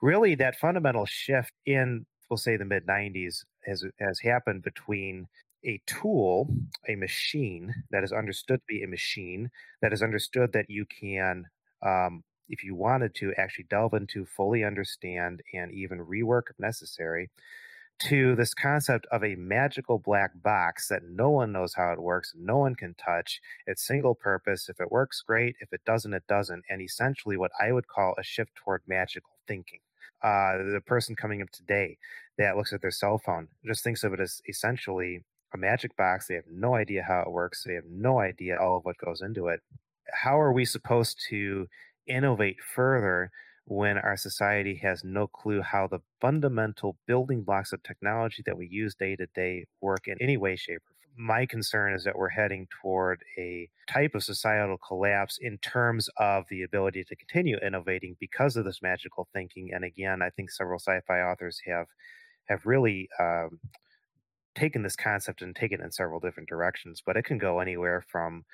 really, that fundamental shift in we'll say the mid 90s has has happened between a tool, a machine that is understood to be a machine that is understood that you can um, if you wanted to actually delve into, fully understand, and even rework if necessary, to this concept of a magical black box that no one knows how it works, no one can touch. It's single purpose. If it works, great. If it doesn't, it doesn't. And essentially, what I would call a shift toward magical thinking. Uh, the person coming up today that looks at their cell phone just thinks of it as essentially a magic box. They have no idea how it works. They have no idea all of what goes into it. How are we supposed to innovate further when our society has no clue how the fundamental building blocks of technology that we use day to day work in any way, shape, or. My concern is that we're heading toward a type of societal collapse in terms of the ability to continue innovating because of this magical thinking. And again, I think several sci-fi authors have have really um, taken this concept and taken it in several different directions. But it can go anywhere from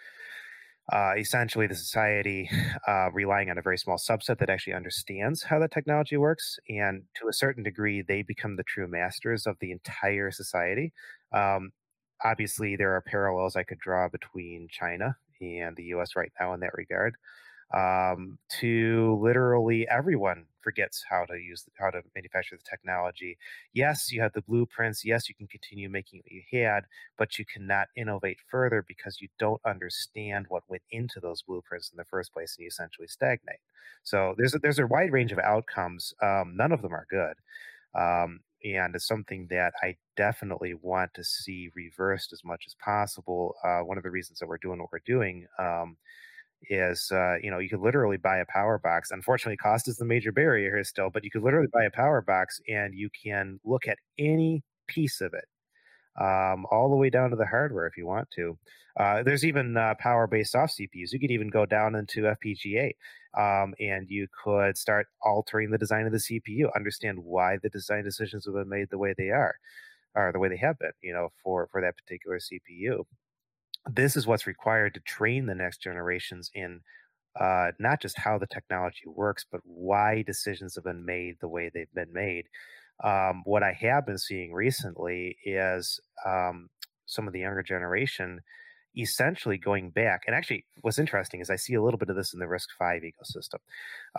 uh, essentially the society uh, relying on a very small subset that actually understands how the technology works. And to a certain degree, they become the true masters of the entire society. Um, obviously, there are parallels I could draw between China and the US right now in that regard um, to literally everyone forgets how to use how to manufacture the technology. Yes, you have the blueprints. Yes, you can continue making what you had, but you cannot innovate further because you don't understand what went into those blueprints in the first place, and you essentially stagnate. So there's a, there's a wide range of outcomes. Um, none of them are good. Um, and it's something that I definitely want to see reversed as much as possible. Uh, one of the reasons that we're doing what we're doing um, is uh, you know you could literally buy a power box unfortunately cost is the major barrier here still but you could literally buy a power box and you can look at any piece of it um, all the way down to the hardware if you want to. Uh, there's even uh, power based off cpus you could even go down into fpga um, and you could start altering the design of the cpu understand why the design decisions have been made the way they are or the way they have been you know for for that particular cpu this is what's required to train the next generations in uh, not just how the technology works, but why decisions have been made the way they've been made. Um, what I have been seeing recently is um, some of the younger generation essentially going back. And actually, what's interesting is I see a little bit of this in the RISC-V ecosystem.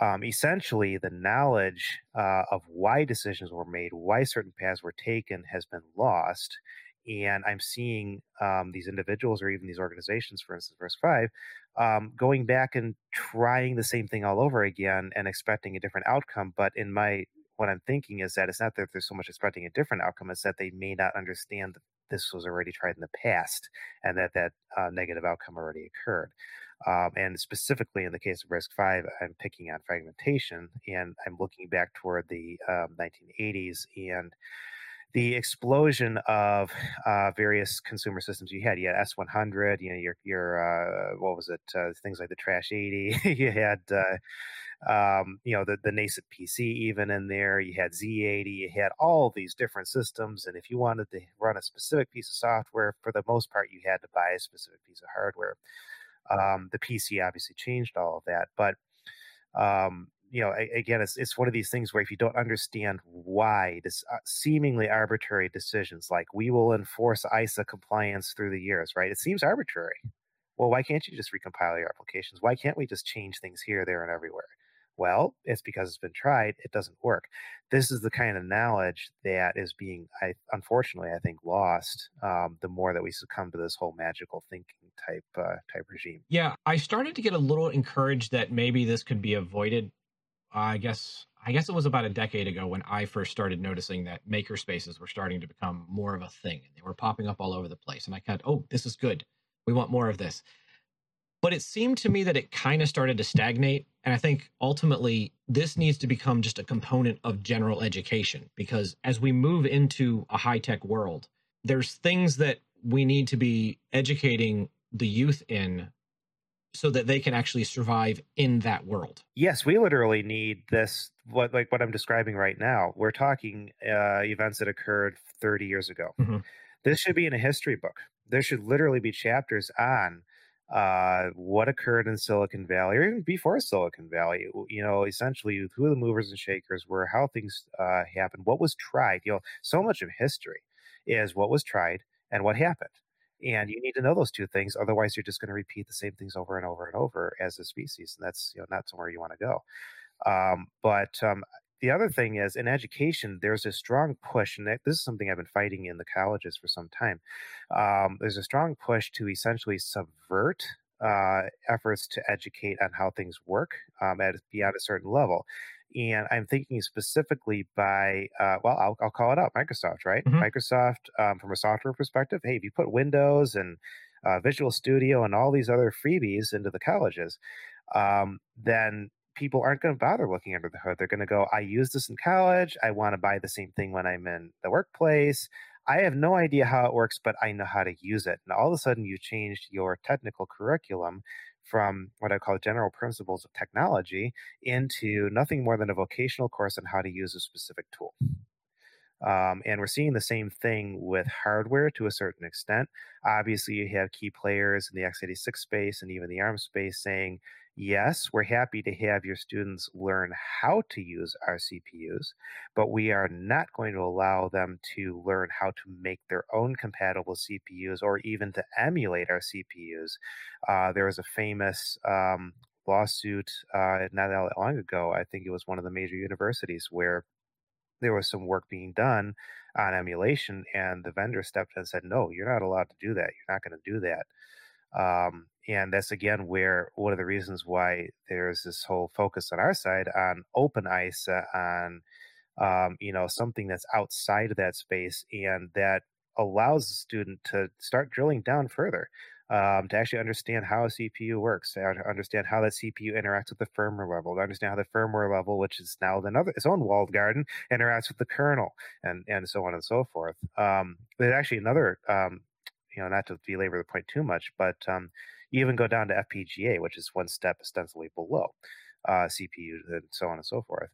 Um, essentially, the knowledge uh, of why decisions were made, why certain paths were taken, has been lost and I'm seeing um, these individuals or even these organizations, for instance, RISC-V, um, going back and trying the same thing all over again and expecting a different outcome. But in my what I'm thinking is that it's not that there's so much expecting a different outcome; it's that they may not understand that this was already tried in the past and that that uh, negative outcome already occurred. Um, and specifically in the case of RISC-V, I'm picking on fragmentation and I'm looking back toward the um, 1980s and the explosion of uh, various consumer systems you had. You had S100, you know, your your uh, what was it? Uh, things like the Trash 80. you had uh, um, you know the the nascent PC even in there. You had Z80. You had all these different systems, and if you wanted to run a specific piece of software, for the most part, you had to buy a specific piece of hardware. Um, the PC obviously changed all of that, but um, you know, again, it's it's one of these things where if you don't understand why this uh, seemingly arbitrary decisions, like we will enforce ISA compliance through the years, right? It seems arbitrary. Well, why can't you just recompile your applications? Why can't we just change things here, there, and everywhere? Well, it's because it's been tried. It doesn't work. This is the kind of knowledge that is being, I, unfortunately, I think, lost um, the more that we succumb to this whole magical thinking type uh, type regime. Yeah, I started to get a little encouraged that maybe this could be avoided I guess I guess it was about a decade ago when I first started noticing that maker spaces were starting to become more of a thing. And they were popping up all over the place, and I of, oh, this is good. We want more of this. But it seemed to me that it kind of started to stagnate. And I think ultimately this needs to become just a component of general education because as we move into a high tech world, there's things that we need to be educating the youth in so that they can actually survive in that world. Yes, we literally need this what like what I'm describing right now. We're talking uh, events that occurred 30 years ago. Mm-hmm. This should be in a history book. There should literally be chapters on uh, what occurred in Silicon Valley or even before Silicon Valley. You know, essentially who the movers and shakers were, how things uh, happened, what was tried. You know, so much of history is what was tried and what happened. And you need to know those two things. Otherwise, you're just going to repeat the same things over and over and over as a species. And that's, you know, not somewhere you want to go. Um, but um, the other thing is in education, there's a strong push, and this is something I've been fighting in the colleges for some time. Um, there's a strong push to essentially subvert uh, efforts to educate on how things work um, at beyond a certain level. And I'm thinking specifically by, uh, well, I'll, I'll, call it out Microsoft, right? Mm-hmm. Microsoft, um, from a software perspective, hey, if you put Windows and uh, Visual Studio and all these other freebies into the colleges, um, then people aren't going to bother looking under the hood. They're going to go, I use this in college. I want to buy the same thing when I'm in the workplace. I have no idea how it works, but I know how to use it. And all of a sudden, you changed your technical curriculum from what I call general principles of technology into nothing more than a vocational course on how to use a specific tool. Um, and we're seeing the same thing with hardware to a certain extent. Obviously, you have key players in the x86 space and even the ARM space saying, yes, we're happy to have your students learn how to use our CPUs, but we are not going to allow them to learn how to make their own compatible CPUs or even to emulate our CPUs. Uh, there was a famous um, lawsuit uh, not that long ago. I think it was one of the major universities where there was some work being done on emulation, and the vendor stepped in and said, "No, you're not allowed to do that. You're not going to do that." Um, and that's again where one of the reasons why there's this whole focus on our side on open ISA, on um, you know something that's outside of that space, and that allows the student to start drilling down further um, to actually understand how a CPU works, to understand how that CPU interacts with the firmware level, to understand how the firmware level, which is now another its own walled garden, interacts with the kernel, and and so on and so forth. Um, there's actually another, um, you know, not to belabor the point too much, but um, you even go down to FPGA, which is one step ostensibly below uh, CPU, and so on and so forth.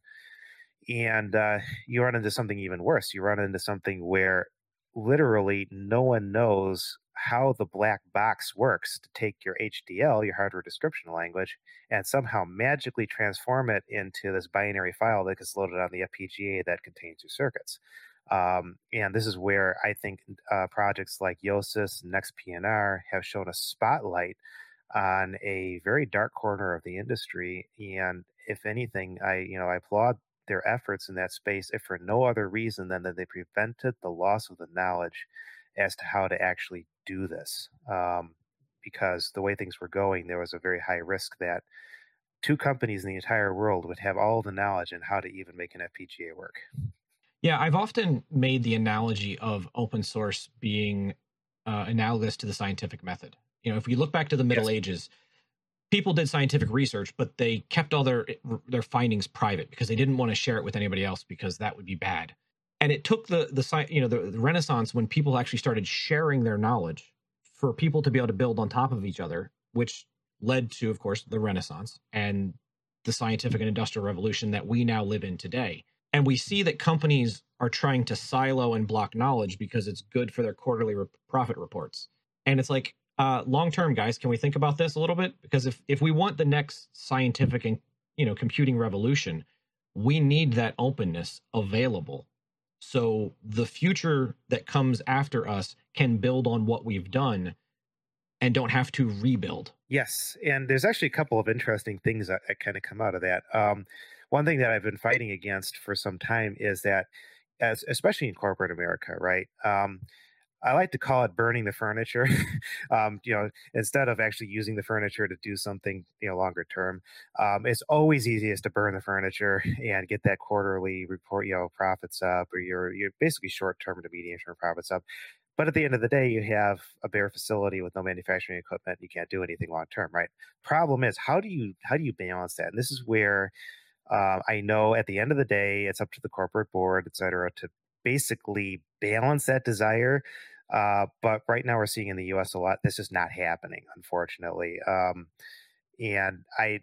And uh, you run into something even worse. You run into something where literally no one knows how the black box works to take your HDL, your hardware description language, and somehow magically transform it into this binary file that gets loaded on the FPGA that contains your circuits. Um, and this is where I think uh, projects like Yosys and NextPNR have shown a spotlight on a very dark corner of the industry. And if anything, I you know I applaud their efforts in that space, if for no other reason than that they prevented the loss of the knowledge as to how to actually do this. Um, because the way things were going, there was a very high risk that two companies in the entire world would have all the knowledge on how to even make an FPGA work. Yeah, I've often made the analogy of open source being uh, analogous to the scientific method. You know, if we look back to the Middle yes. Ages, people did scientific research, but they kept all their their findings private because they didn't want to share it with anybody else because that would be bad. And it took the the you know the, the Renaissance when people actually started sharing their knowledge for people to be able to build on top of each other, which led to, of course, the Renaissance and the scientific and industrial revolution that we now live in today. And we see that companies are trying to silo and block knowledge because it's good for their quarterly re- profit reports. And it's like, uh, long term, guys, can we think about this a little bit? Because if if we want the next scientific and you know computing revolution, we need that openness available. So the future that comes after us can build on what we've done and don't have to rebuild. Yes, and there's actually a couple of interesting things that, that kind of come out of that. Um, one thing that I've been fighting against for some time is that, as especially in corporate America, right? Um, I like to call it burning the furniture. um, you know, instead of actually using the furniture to do something, you know, longer term, um, it's always easiest to burn the furniture and get that quarterly report, you know, profits up, or your your basically short term to medium term profits up. but at the end of the day, you have a bare facility with no manufacturing equipment. You can't do anything long term, right? Problem is, how do you how do you balance that? And this is where uh, I know at the end of the day, it's up to the corporate board, et cetera, to basically balance that desire. Uh, but right now, we're seeing in the U.S. a lot. This is not happening, unfortunately. Um, and I,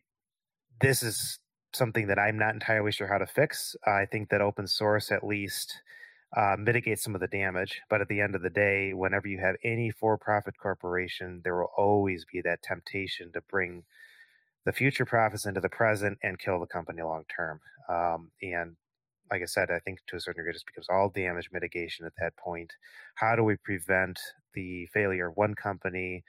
this is something that I'm not entirely sure how to fix. I think that open source at least uh, some of the damage. But at the end of the day, whenever you have any for profit corporation, there will always be that temptation to bring the future profits into the present and kill the company long term. Um, and like I said, I think to a certain degree, it just becomes all damage mitigation at that point. How do we prevent the failure of one company?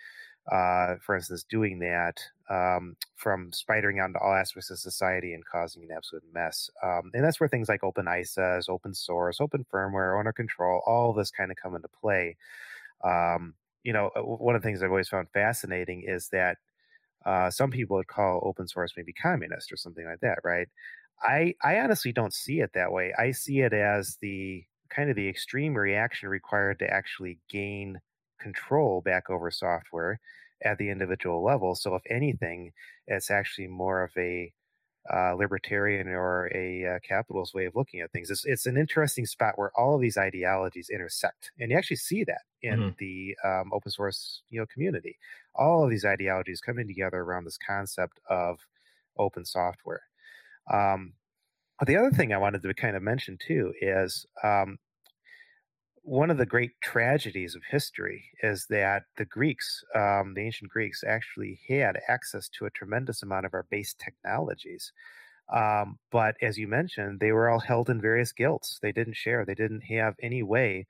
uh, for instance, doing that um, from spidering out into all aspects of society and causing an absolute mess. Um, and that's where things like open ISAs, open source, open firmware, owner control, all this kind of come into play. Um, you know, uh, one of the things I've always found fascinating is that uh, some people would call open source maybe communist or something like that, right? I I honestly don't see it that way. I see it as the kind of the extreme reaction required to actually gain control back over software at the individual level. So, if anything, it's actually more of a uh, libertarian or a uh, capitalist way of looking at things. It's, it's an interesting spot where all of these ideologies intersect, and you actually see that in mm-hmm. the um, open source you know community. All of these ideologies coming together around this concept of open software. Um, but the other thing I wanted to kind of mention too is um, one of the great tragedies of history is that the Greeks, um, the ancient Greeks, actually had access to a tremendous amount of our base technologies. Um, but as you mentioned, they were all held in various guilds. They didn't share. They didn't have any way,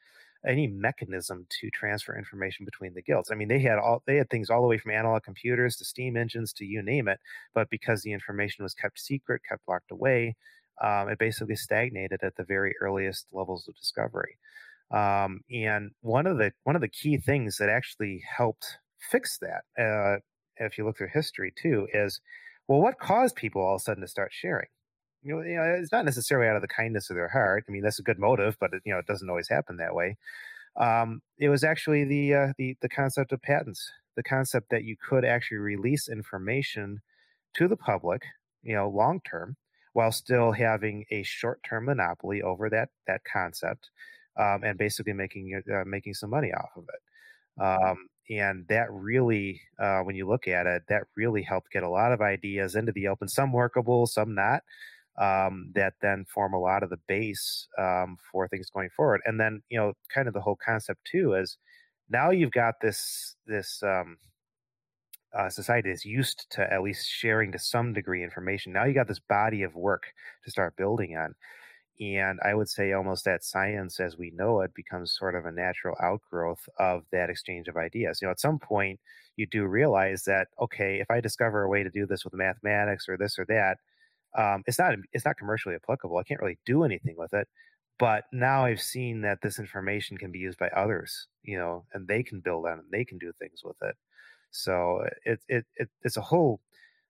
any mechanism to transfer information between the guilds. I mean, they had all they had things all the way from analog computers to steam engines to you name it. But because the information was kept secret, kept locked away, um, it basically stagnated at the very earliest levels of discovery. Um, and one of the one of the key things that actually helped fix that, uh, if you look through history too, is well, what caused people all of a sudden to start sharing? You know, you know, it's not necessarily out of the kindness of their heart. I mean, that's a good motive, but it, you know, it doesn't always happen that way. Um, it was actually the uh, the the concept of patents, the concept that you could actually release information to the public, you know, long term, while still having a short term monopoly over that that concept um, and basically making uh, making some money off of it. Um, and that really, uh, when you look at it, that really helped get a lot of ideas into the open. Some workable, some not. Um, that then form a lot of the base um, for things going forward. And then you know, kind of the whole concept too is now you've got this this um, uh, society is used to at least sharing to some degree information. Now you got this body of work to start building on. And I would say almost that science as we know it becomes sort of a natural outgrowth of that exchange of ideas. You know, at some point, you do realize that, okay, if I discover a way to do this with mathematics or this or that, um, it's not it's not commercially applicable. I can't really do anything with it. But now I've seen that this information can be used by others, you know, and they can build on it, and they can do things with it. So it, it, it it's a whole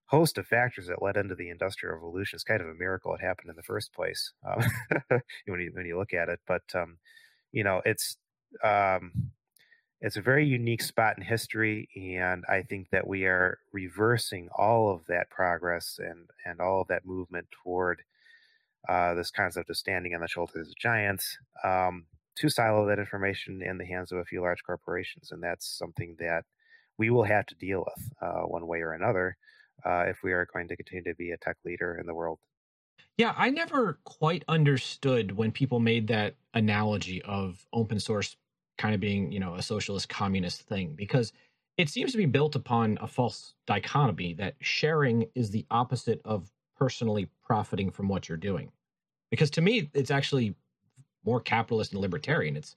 host of factors that led into the industrial revolution. It's kind of a miracle it happened in the first place um, when you when you look at it. But um, you know, it's um, it's a very unique spot in history, and I think that we are reversing all of that progress and and all of that movement toward uh, this concept of standing on the shoulders of giants um, to silo that information in the hands of a few large corporations, and that's something that we will have to deal with uh, one way or another uh, if we are going to continue to be a tech leader in the world. Yeah, I never quite understood when people made that analogy of open source kind of being, you know, a socialist communist thing because it seems to be built upon a false dichotomy that sharing is the opposite of personally profiting from what you're doing. Because to me, it's actually more capitalist and libertarian. It's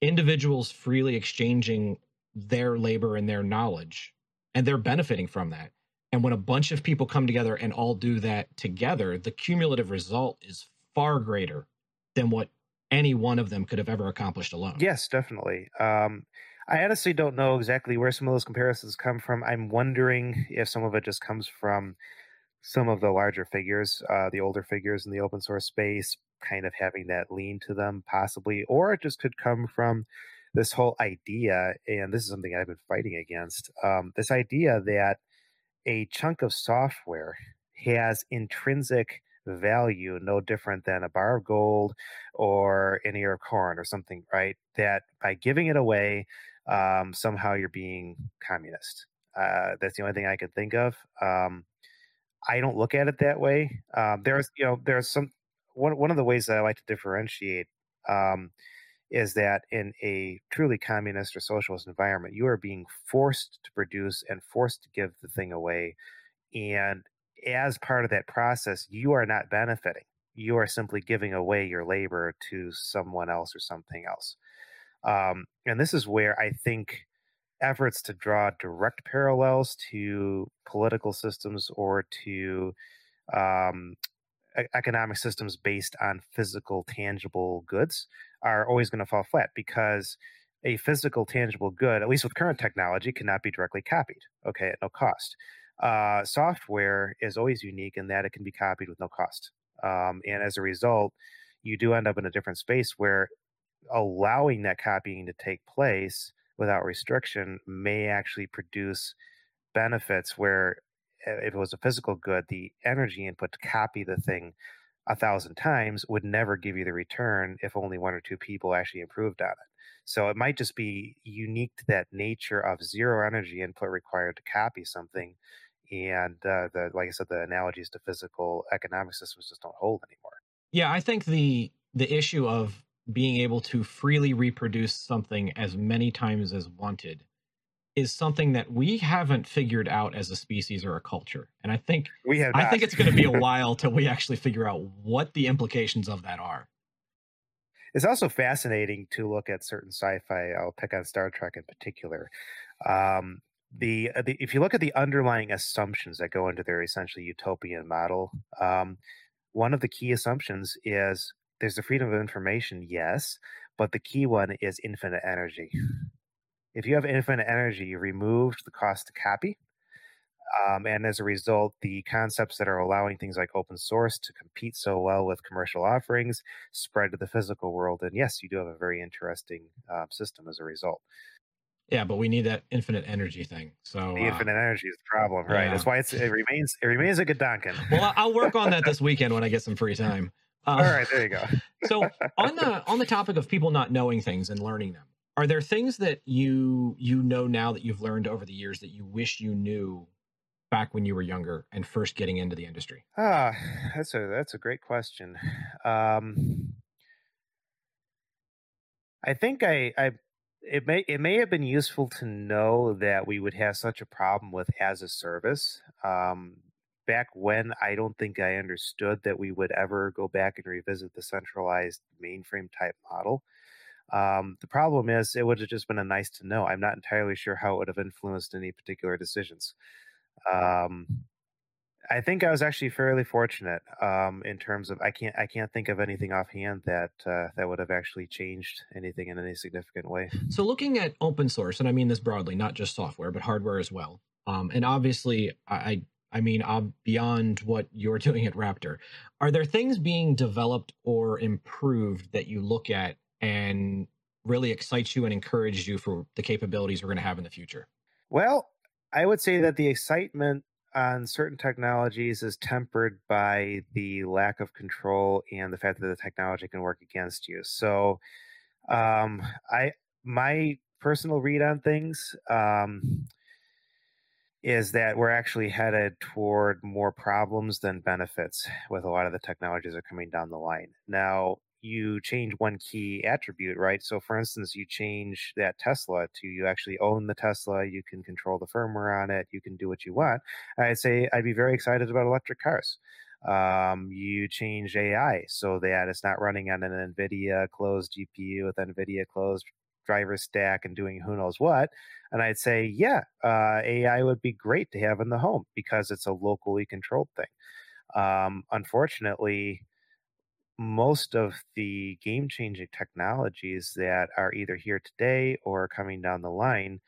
individuals freely exchanging their labor and their knowledge, and they're benefiting from that. And when a bunch of people come together and all do that together, the cumulative result is far greater than what any one of them could have ever accomplished alone. Yes, definitely. Um, I honestly don't know exactly where some of those comparisons come from. I'm wondering if some of it just comes from some of the larger figures, uh, the older figures in the open source space, kind of having that lean to them, possibly, or it just could come from this whole idea, and this is something I've been fighting against. Um, this idea that a chunk of software has intrinsic value no different than a bar of gold or an ear of corn or something, right? That by giving it away, um, somehow you're being communist. Uh, that's the only thing I could think of. Um, I don't look at it that way. Um, there's, you know, there's some one one of the ways that I like to differentiate um, is that in a truly communist or socialist environment, you are being forced to produce and forced to give the thing away, and as part of that process, you are not benefiting. You are simply giving away your labor to someone else or something else. Um, and this is where I think efforts to draw direct parallels to political systems or to um, economic systems based on physical, tangible goods are always going to fall flat because a physical, tangible good, at least with current technology, cannot be directly copied, okay, at no cost. Uh, software is always unique in that it can be copied with no cost. Um, and as a result, you do end up in a different space where allowing that copying to take place without restriction may actually produce benefits where if it was a physical good, the energy input to copy the thing a thousand times would never give you the return if only one or two people actually improved on it. So it might just be unique to that nature of zero energy input required to copy something. And uh, the like I said, the analogies to physical economic systems just don't hold anymore. Yeah, I think the the issue of being able to freely reproduce something as many times as wanted is something that we haven't figured out as a species or a culture. And I think we have I think it's going to be a while till we actually figure out what the implications of that are. It's also fascinating to look at certain sci-fi. I'll pick on Star Trek in particular. Um, the, uh, the, if you look at the underlying assumptions that go into their essentially utopian model, um, one of the key assumptions is there's the freedom of information, yes, but the key one is infinite energy. If you have infinite energy, you removed the cost to copy. Um, and as a result, the concepts that are allowing things like open source to compete so well with commercial offerings spread to the physical world. And yes, you do have a very interesting uh, system as a result. Yeah, but we need that infinite energy thing. So the uh, infinite energy is the problem, right? Yeah. That's why it's it remains it remains a good Donkin. well, I'll work on that this weekend when I get some free time. Um, All right, there you go. so on the on the topic of people not knowing things and learning them, are there things that you you know now that you've learned over the years that you wish you knew back when you were younger and first getting into the industry? Ah, that's a that's a great question. Um, I think I I it may it may have been useful to know that we would have such a problem with as a service. Um, back when I don't think I understood that we would ever go back and revisit the centralized mainframe type model. Um, the problem is, it would have just been a nice to know. I'm not entirely sure how it would have influenced any particular decisions. Um, I think I was actually fairly fortunate um, in terms of I can't I can't think of anything offhand that uh, that would have actually changed anything in any significant way. So looking at open source, and I mean this broadly, not just software but hardware as well. Um, and obviously, I I mean, uh, beyond what you're doing at Raptor, are there things being developed or improved that you look at and really excites you and encourages you for the capabilities we're going to have in the future? Well, I would say that the excitement on certain technologies is tempered by the lack of control and the fact that the technology can work against you. So, um, I my personal read on things um, is that we're actually headed toward more problems than benefits with a lot of the technologies that are coming down the line. Now, you change one key attribute, right? So, for instance, you change that Tesla to you actually own the Tesla, you can control the firmware on it, you can do what you want. I'd say I'd be very excited about electric cars. Um, you change AI so that it's not running on an NVIDIA closed GPU with NVIDIA closed driver stack and doing who knows what. And I'd say, yeah, uh, AI would be great to have in the home because it's a locally controlled thing. Um, unfortunately, most of the game changing technologies that are either here today or coming down the line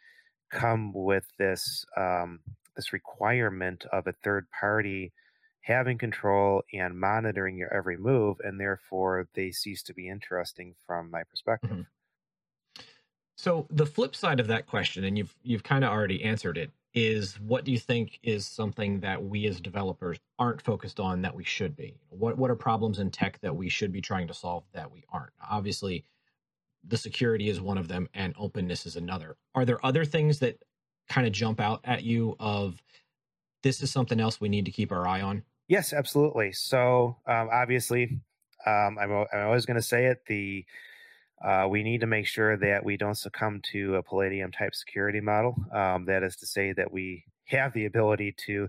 come with this um, this requirement of a third party having control and monitoring your every move and therefore they cease to be interesting from my perspective mm-hmm. So the flip side of that question, and you've you've kind of already answered it, is what do you think is something that we as developers aren't focused on that we should be? What what are problems in tech that we should be trying to solve that we aren't? Obviously, the security is one of them and openness is another. Are there other things that kind of jump out at you of this is something else we need to keep our eye on? Yes, absolutely. So um, obviously, um, I'm, I'm always going to say it. The uh, we need to make sure that we don't succumb to a Palladium type security model. Um, that is to say that we have the ability to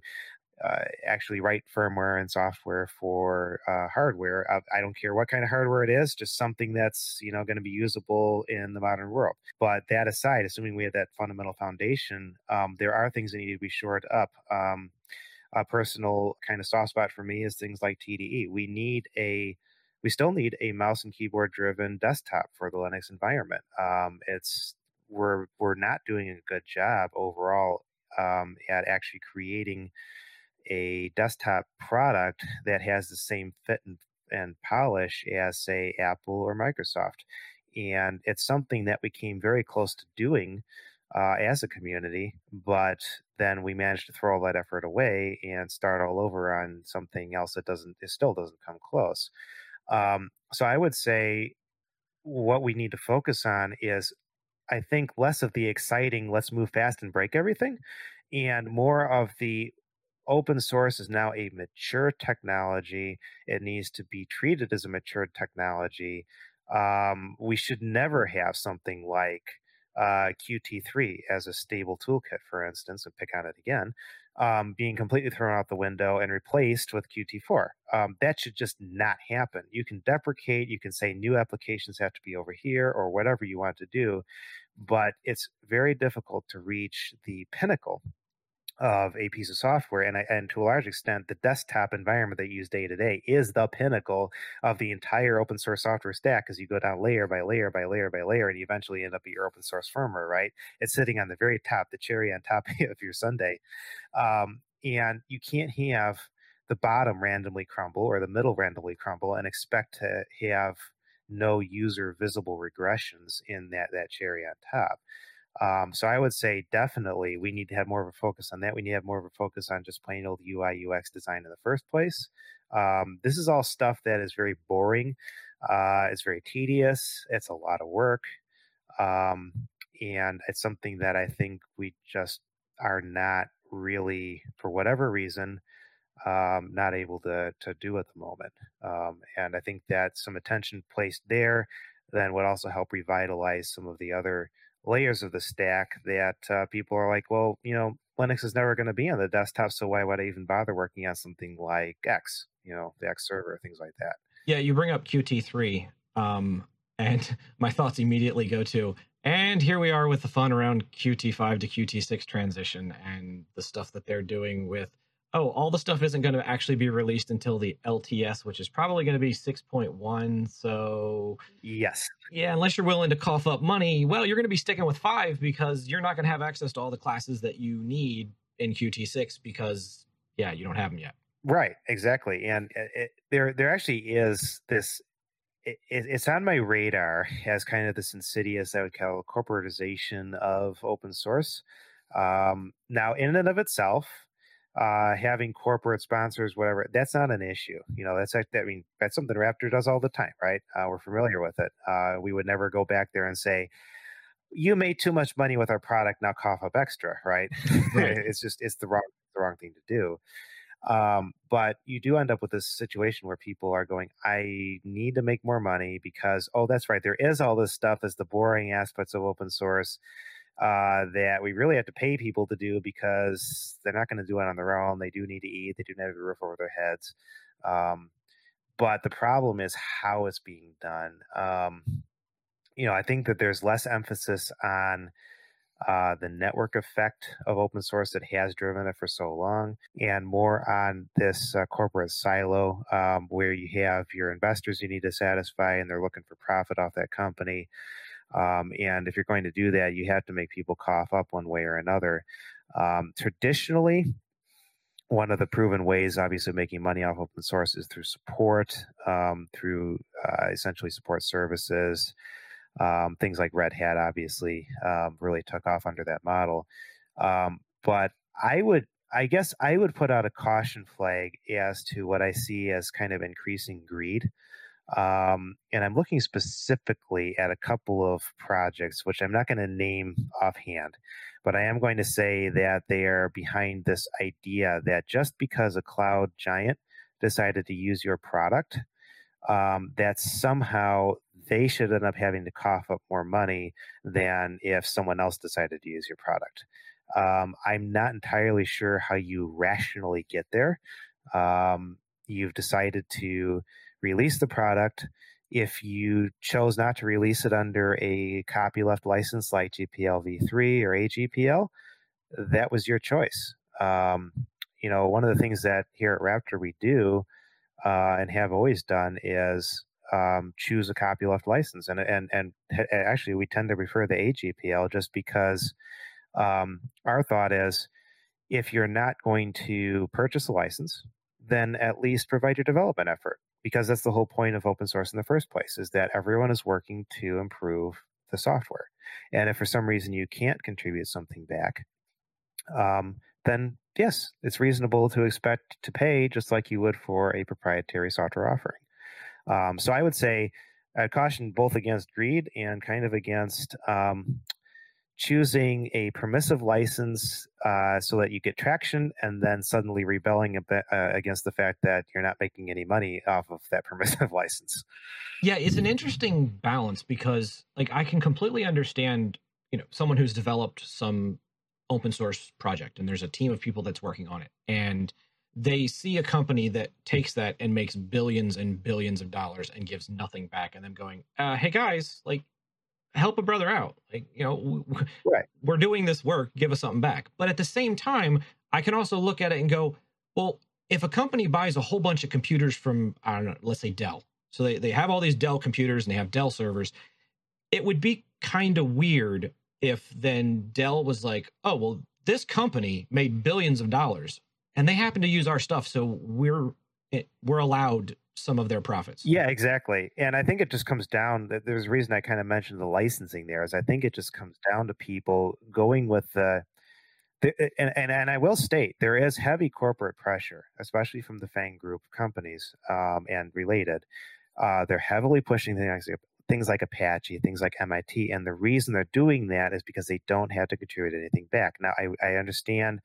uh, actually write firmware and software for uh, hardware. I, I, don't care what kind of hardware it is, just something that's you know going to be usable in the modern world. But that aside, assuming we have that fundamental foundation, um, there are things that need to be shored up. Um, a personal kind of soft spot for me is things like TDE. We need a we still need a mouse and keyboard driven desktop for the Linux environment. Um, it's we're we're not doing a good job overall um, at actually creating a desktop product that has the same fit and, and polish as say Apple or Microsoft. And it's something that we came very close to doing uh, as a community, but then we managed to throw all that effort away and start all over on something else that doesn't, it still doesn't come close. Um, so I would say what we need to focus on is, I think, less of the exciting, let's move fast and break everything, and more of the open source is now a mature technology. It needs to be treated as a mature technology. Um, we should never have something like uh, Qt3 as a stable toolkit, for instance, and pick on it again, um, being completely thrown out the window and replaced with Qt4. Um, that should just not happen. You can deprecate, you can say new applications have to be over here or whatever you want to do, but it's very difficult to reach the pinnacle of a piece of software and, and to a large extent the desktop environment that you use day to day is the pinnacle of the entire open source software stack as you go down layer by layer by layer by layer and you eventually end up at your open source firmware right? It's sitting on the very top the cherry on top of your sundae um, and you can't have the bottom randomly crumble or the middle randomly crumble and expect to have no user visible regressions in that that cherry on top um, so I would say definitely we need to have more of a focus on that. We need to have more of a focus on just plain old UI UX design in the first place. Um, this is all stuff that is very boring. Uh, it's very tedious. It's a lot of work. Um, and it's something that I think we just are not really, for whatever reason, um, not able to to do at the moment. Um, and I think that some attention placed there then would also help revitalize some of the other layers of the stack that uh, people are like, well, you know, Linux is never going to be on the desktop, so why would I even bother working on something like X, you know, the X server, things like that. Yeah, you bring up Qt3, um, and my thoughts immediately go to, and here we are with the fun around Qt5 to Qt6 transition and the stuff that they're doing with oh, all the stuff isn't going to actually be released until the LTS, which is probably going to be 6.1. So, yes. Yeah, unless you're willing to cough up money, well, you're going to be sticking with five because you're not going to have access to all the classes that you need in Qt6 because, yeah, you don't have them yet. Right, exactly. And it, it, there, there actually is this. It, it's on my radar as kind of this insidious, I would call corporatization of open source. Um, now, in and of itself, uh, having corporate sponsors, whatever, that's not an issue. You know, that's I mean, that's something Raptor does all the time, right? Uh, we're familiar with it. Uh, we would never go back there and say, "You made too much money with our product, now cough up extra," right? right. it's just it's the wrong the wrong thing to do. Um, but you do end up with this situation where people are going, I need to make more money because, oh, that's right, there is all this stuff as the boring aspects of open source uh, that we really have to pay people to do because they're not going to do it on their own. They do need to eat. They do need a roof over their heads. Um, but the problem is how it's being done. Um, you know, I think that there's less emphasis on uh, the network effect of open source that has driven it for so long, and more on this uh, corporate silo um, where you have your investors you need to satisfy, and they're looking for profit off that company. Um, and if you're going to do that, you have to make people cough up one way or another. Um, traditionally, one of the proven ways, obviously, making money off open source is through support, um, through uh, essentially support services. Um, things like Red Hat obviously um, really took off under that model. Um, but I would, I guess, I would put out a caution flag as to what I see as kind of increasing greed. Um, and I'm looking specifically at a couple of projects, which I'm not going to name offhand, but I am going to say that they are behind this idea that just because a cloud giant decided to use your product, um, that somehow they should end up having to cough up more money than if someone else decided to use your product. Um, I'm not entirely sure how you rationally get there. Um, you've decided to release the product. If you chose not to release it under a copyleft license like GPL v3 or AGPL, that was your choice. Um, you know, one of the things that here at Raptor we do uh, and have always done is um, choose a copyleft license, and and and actually we tend to prefer the AGPL just because um, our thought is if you're not going to purchase a license, then at least provide your development effort because that's the whole point of open source in the first place is that everyone is working to improve the software. And if for some reason you can't contribute something back, um, then yes, it's reasonable to expect to pay just like you would for a proprietary software offering. Um, so I would say I caution both against greed and kind of against um, choosing a permissive license uh, so that you get traction and then suddenly rebelling bit, uh, against the fact that you're not making any money off of that permissive license. Yeah it's an interesting balance because like i can completely understand you know someone who's developed some open source project and there's a team of people that's working on it and they see a company that takes that and makes billions and billions of dollars and gives nothing back and them going uh, hey guys like help a brother out. Like, you know, right. we're doing this work, give us something back. But at the same time, I can also look at it and go, well, if a company buys a whole bunch of computers from, I don't know, let's say Dell. So they, they have all these Dell computers and they have Dell servers. It would be kind of weird if then Dell was like, oh, well, this company made billions of dollars and they happen to use our stuff. So we're, eh, we're allowed some of their profits. Yeah, exactly. And I think it just comes down that there's a reason I kind of mentioned the licensing there is I think it just comes down to people going with the, the and, and and I will state there is heavy corporate pressure, especially from the FANG group companies um, and related. Uh, they're heavily pushing things like, things like Apache, things like MIT, and the reason they're doing that is because they don't have to contribute anything back. Now, I, I understand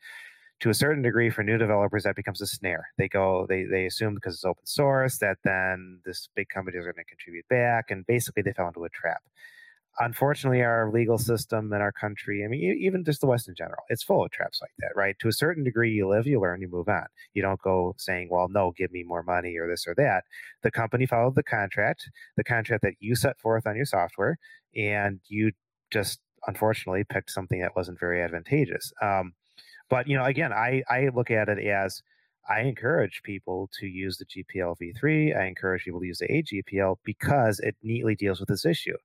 to a certain degree for new developers that becomes a snare. They go they they assume because it's open source that then this big company is going to contribute back and basically they fell into a trap. Unfortunately our legal system in our country i mean even just the west in general it's full of traps like that right? To a certain degree you live you learn you move on. You don't go saying well no give me more money or this or that. The company followed the contract the contract that you set forth on your software and you just unfortunately picked something that wasn't very advantageous. Um, but you know, again, I I look at it as I encourage people to use the GPL v3. I encourage people to use the AGPL because it neatly deals with this issue.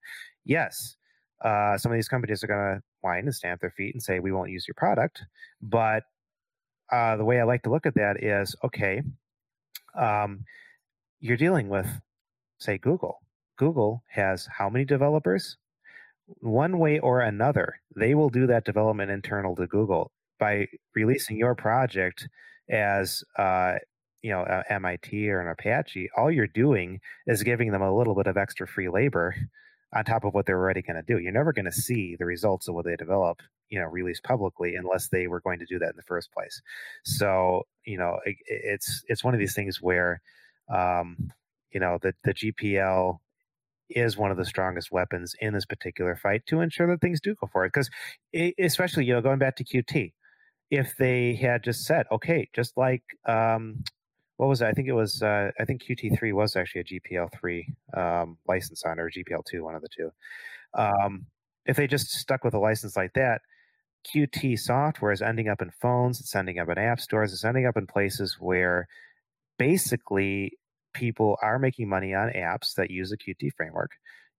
Yes, uh, some of these companies are going to whine and stamp their feet and say we won't use your product, but uh, the way I like to look at that is okay. Um, you're dealing with, say, Google. Google has how many developers? One way or another, they will do that development internal to Google by releasing your project as uh, you know MIT or an Apache, all you're doing is giving them a little bit of extra free labor on top of what they're already going to do. You're never going to see the results of what they develop, you know, released publicly unless they were going to do that in the first place. So, you know, it, it's it's one of these things where, um, you know, the the GPL is one of the strongest weapons in this particular fight to ensure that things do go forward. Because, especially, you know, going back to Qt, if they had just said, okay, just like um, what was it? I think it was uh, I think Qt3 was actually a GPL3 um, license on or GPL2, one of the two. Um, if they just stuck with a license like that, Qt software is ending up in phones, it's ending up in app stores, it's ending up in places where basically people are making money on apps that use the Qt framework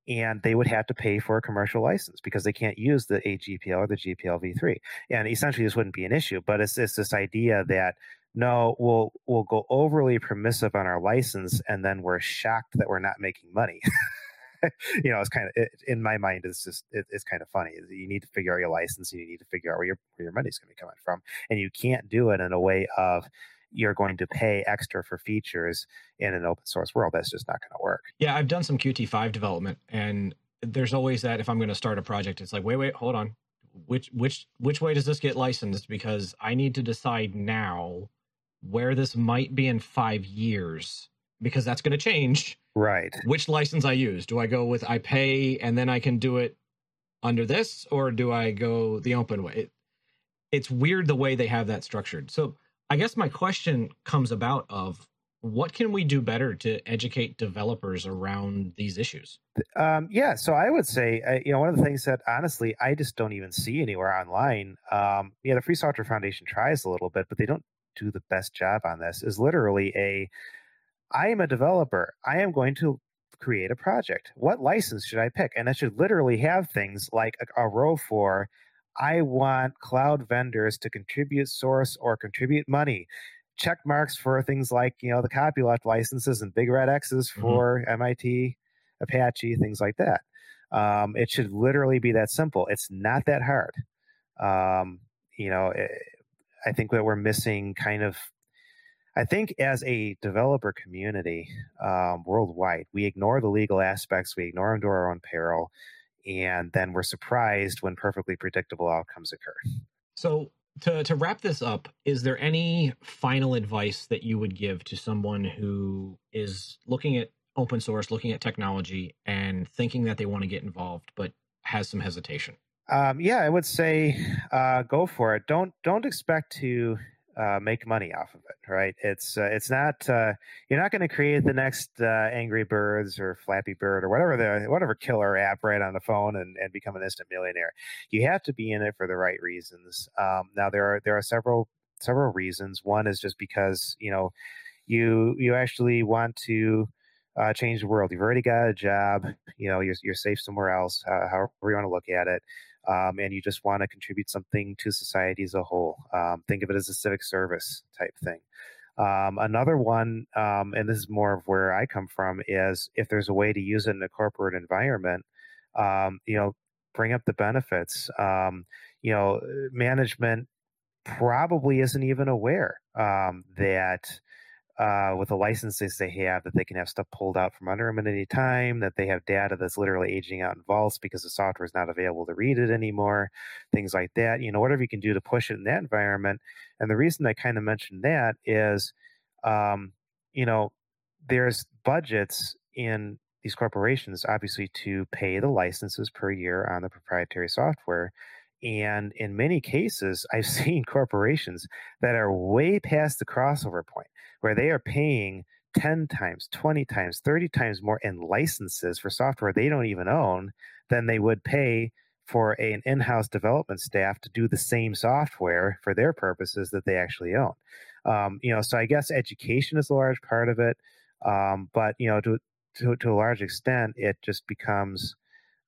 and they would have to pay for a commercial license because they can't use the AGPL or the GPL v3. And essentially, this wouldn't be an issue, but it's, it's this idea that no, we'll we'll go overly permissive on our license, and then we're shocked that we're not making money. you know, it's kind of it, in my mind. It's just it, it's kind of funny. You need to figure out your license. and You need to figure out where your where your money's going to be coming from, and you can't do it in a way of you're going to pay extra for features in an open source world. That's just not going to work. Yeah, I've done some Qt5 development, and there's always that if I'm going to start a project, it's like, wait, wait, hold on, which which which way does this get licensed? Because I need to decide now where this might be in five years because that's going to change. Right. Which license I use? Do I go with I pay and then I can do it under this, or do I go the open way? It, it's weird the way they have that structured. So I guess my question comes about of what can we do better to educate developers around these issues? Um, yeah, so I would say, uh, you know, one of the things that honestly I just don't even see anywhere online. Um, yeah, the Free Software Foundation tries a little bit, but they don't do the best job on this. Is literally a, I am a developer. I am going to create a project. What license should I pick? And I should literally have things like a, a row for I want cloud vendors to contribute source or contribute money. Check marks for things like, you know, the copyleft licenses and big red X's mm-hmm. for mm-hmm. MIT, Apache, things like that. Um, it should literally be that simple. It's not that hard. Um, you know, it, eh, I think that we're missing kind of I think as a developer community um, worldwide, we ignore the legal aspects, we ignore them to our own peril, and then we're surprised when perfectly predictable outcomes occur. So, to, to wrap this up, is there any final advice that you would give to someone who is looking at open source, looking at technology, and thinking that they want to get involved, but has some hesitation? Um, yeah, I would say uh, go for it. Don't don't expect to uh, make money off of it, right? It's uh, it's not uh, you're not going to create the next uh, Angry Birds or Flappy Bird or whatever the whatever killer app right on the phone and, and become an instant millionaire. You have to be in it for the right reasons. Um, now there are there are several several reasons. One is just because you know you you actually want to uh, change the world. You've already got a job. You know you're you're safe somewhere else. Uh, however you want to look at it um, and you just want to contribute something to society as a whole. Um, think of it as a civic service type thing. Um, another one, um, and this is more of where I come from, is if there's a way to use it in a corporate environment, um, you know, bring up the benefits. Um, you know, management probably isn't even aware that uh, with the licenses they have that they can have stuff pulled out from under them at any time, that they have data that's literally aging out in vaults because the software is not available to read it anymore, things like that. You know, whatever you can do to push it in that environment. And the reason I kind of mentioned that is, um, you know, there's budgets in these corporations, obviously, to pay the licenses per year on the proprietary software. And in many cases, I've seen corporations that are way past the crossover point where they are paying 10 times, 20 times, 30 times more in licenses for software they don't even own than they would pay for an in-house development staff to do the same software for their purposes that they actually own. Um, you know, so I guess education is a large part of it, um, but you know, to, to to a large extent, it just becomes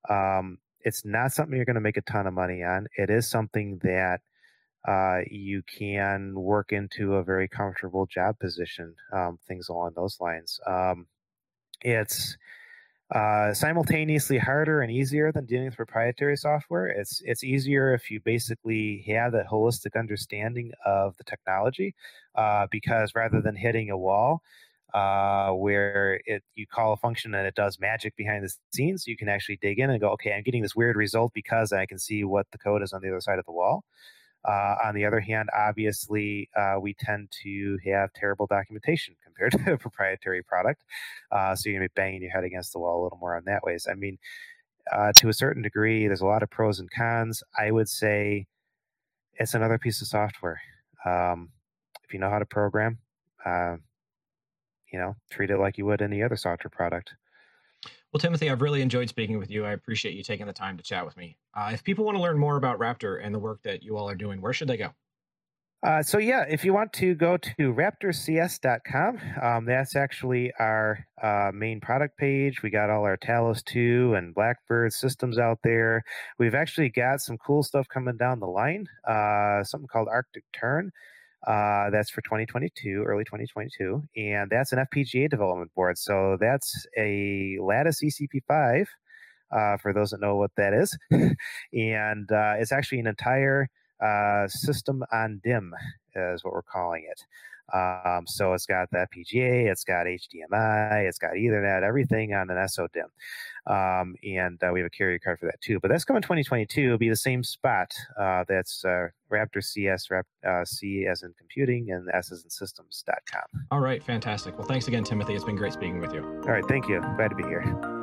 um, it's not something you're going to make a ton of money on. It is something that uh, you can work into a very comfortable job position, um, things along those lines. Um, it's uh, simultaneously harder and easier than dealing with proprietary software. It's it's easier if you basically have that holistic understanding of the technology, uh, because rather than hitting a wall, uh, where it you call a function and it does magic behind the scenes. You can actually dig in and go, okay, I'm getting this weird result because I can see what the code is on the other side of the wall. Uh, on the other hand, obviously, uh, we tend to have terrible documentation compared to a proprietary product. Uh, so you're going to be banging your head against the wall a little more on that ways. I mean, uh, to a certain degree, there's a lot of pros and cons. I would say it's another piece of software. Um, if you know how to program, uh, you know, treat it like you would any other software product. Well, Timothy, I've really enjoyed speaking with you. I appreciate you taking the time to chat with me. Uh, if people want to learn more about Raptor and the work that you all are doing, where should they go? Uh, so yeah, if you want to go to raptorcs.com, um, that's actually our uh, main product page. We got all our Talos 2 and Blackbird systems out there. We've actually got some cool stuff coming down the line. Uh, something called Arctic Tern, Uh, that's for 2022, early 2022, and that's an FPGA development board. So that's a Lattice ECP5. Uh, for those that know what that is, and uh, it's actually an entire uh, system on DIMM, is what we're calling it. Um, so it's got the FPGA, it's got HDMI, it's got Ethernet, everything on an SODIMM. Um, and uh, we have a carrier card for that too. But that's coming 2022. It'll be the same spot. Uh, that's uh, Raptor CS, Rap, uh, C as in computing, and S as in systems.com. All right, fantastic. Well, thanks again, Timothy. It's been great speaking with you. All right, thank you. Glad to be here.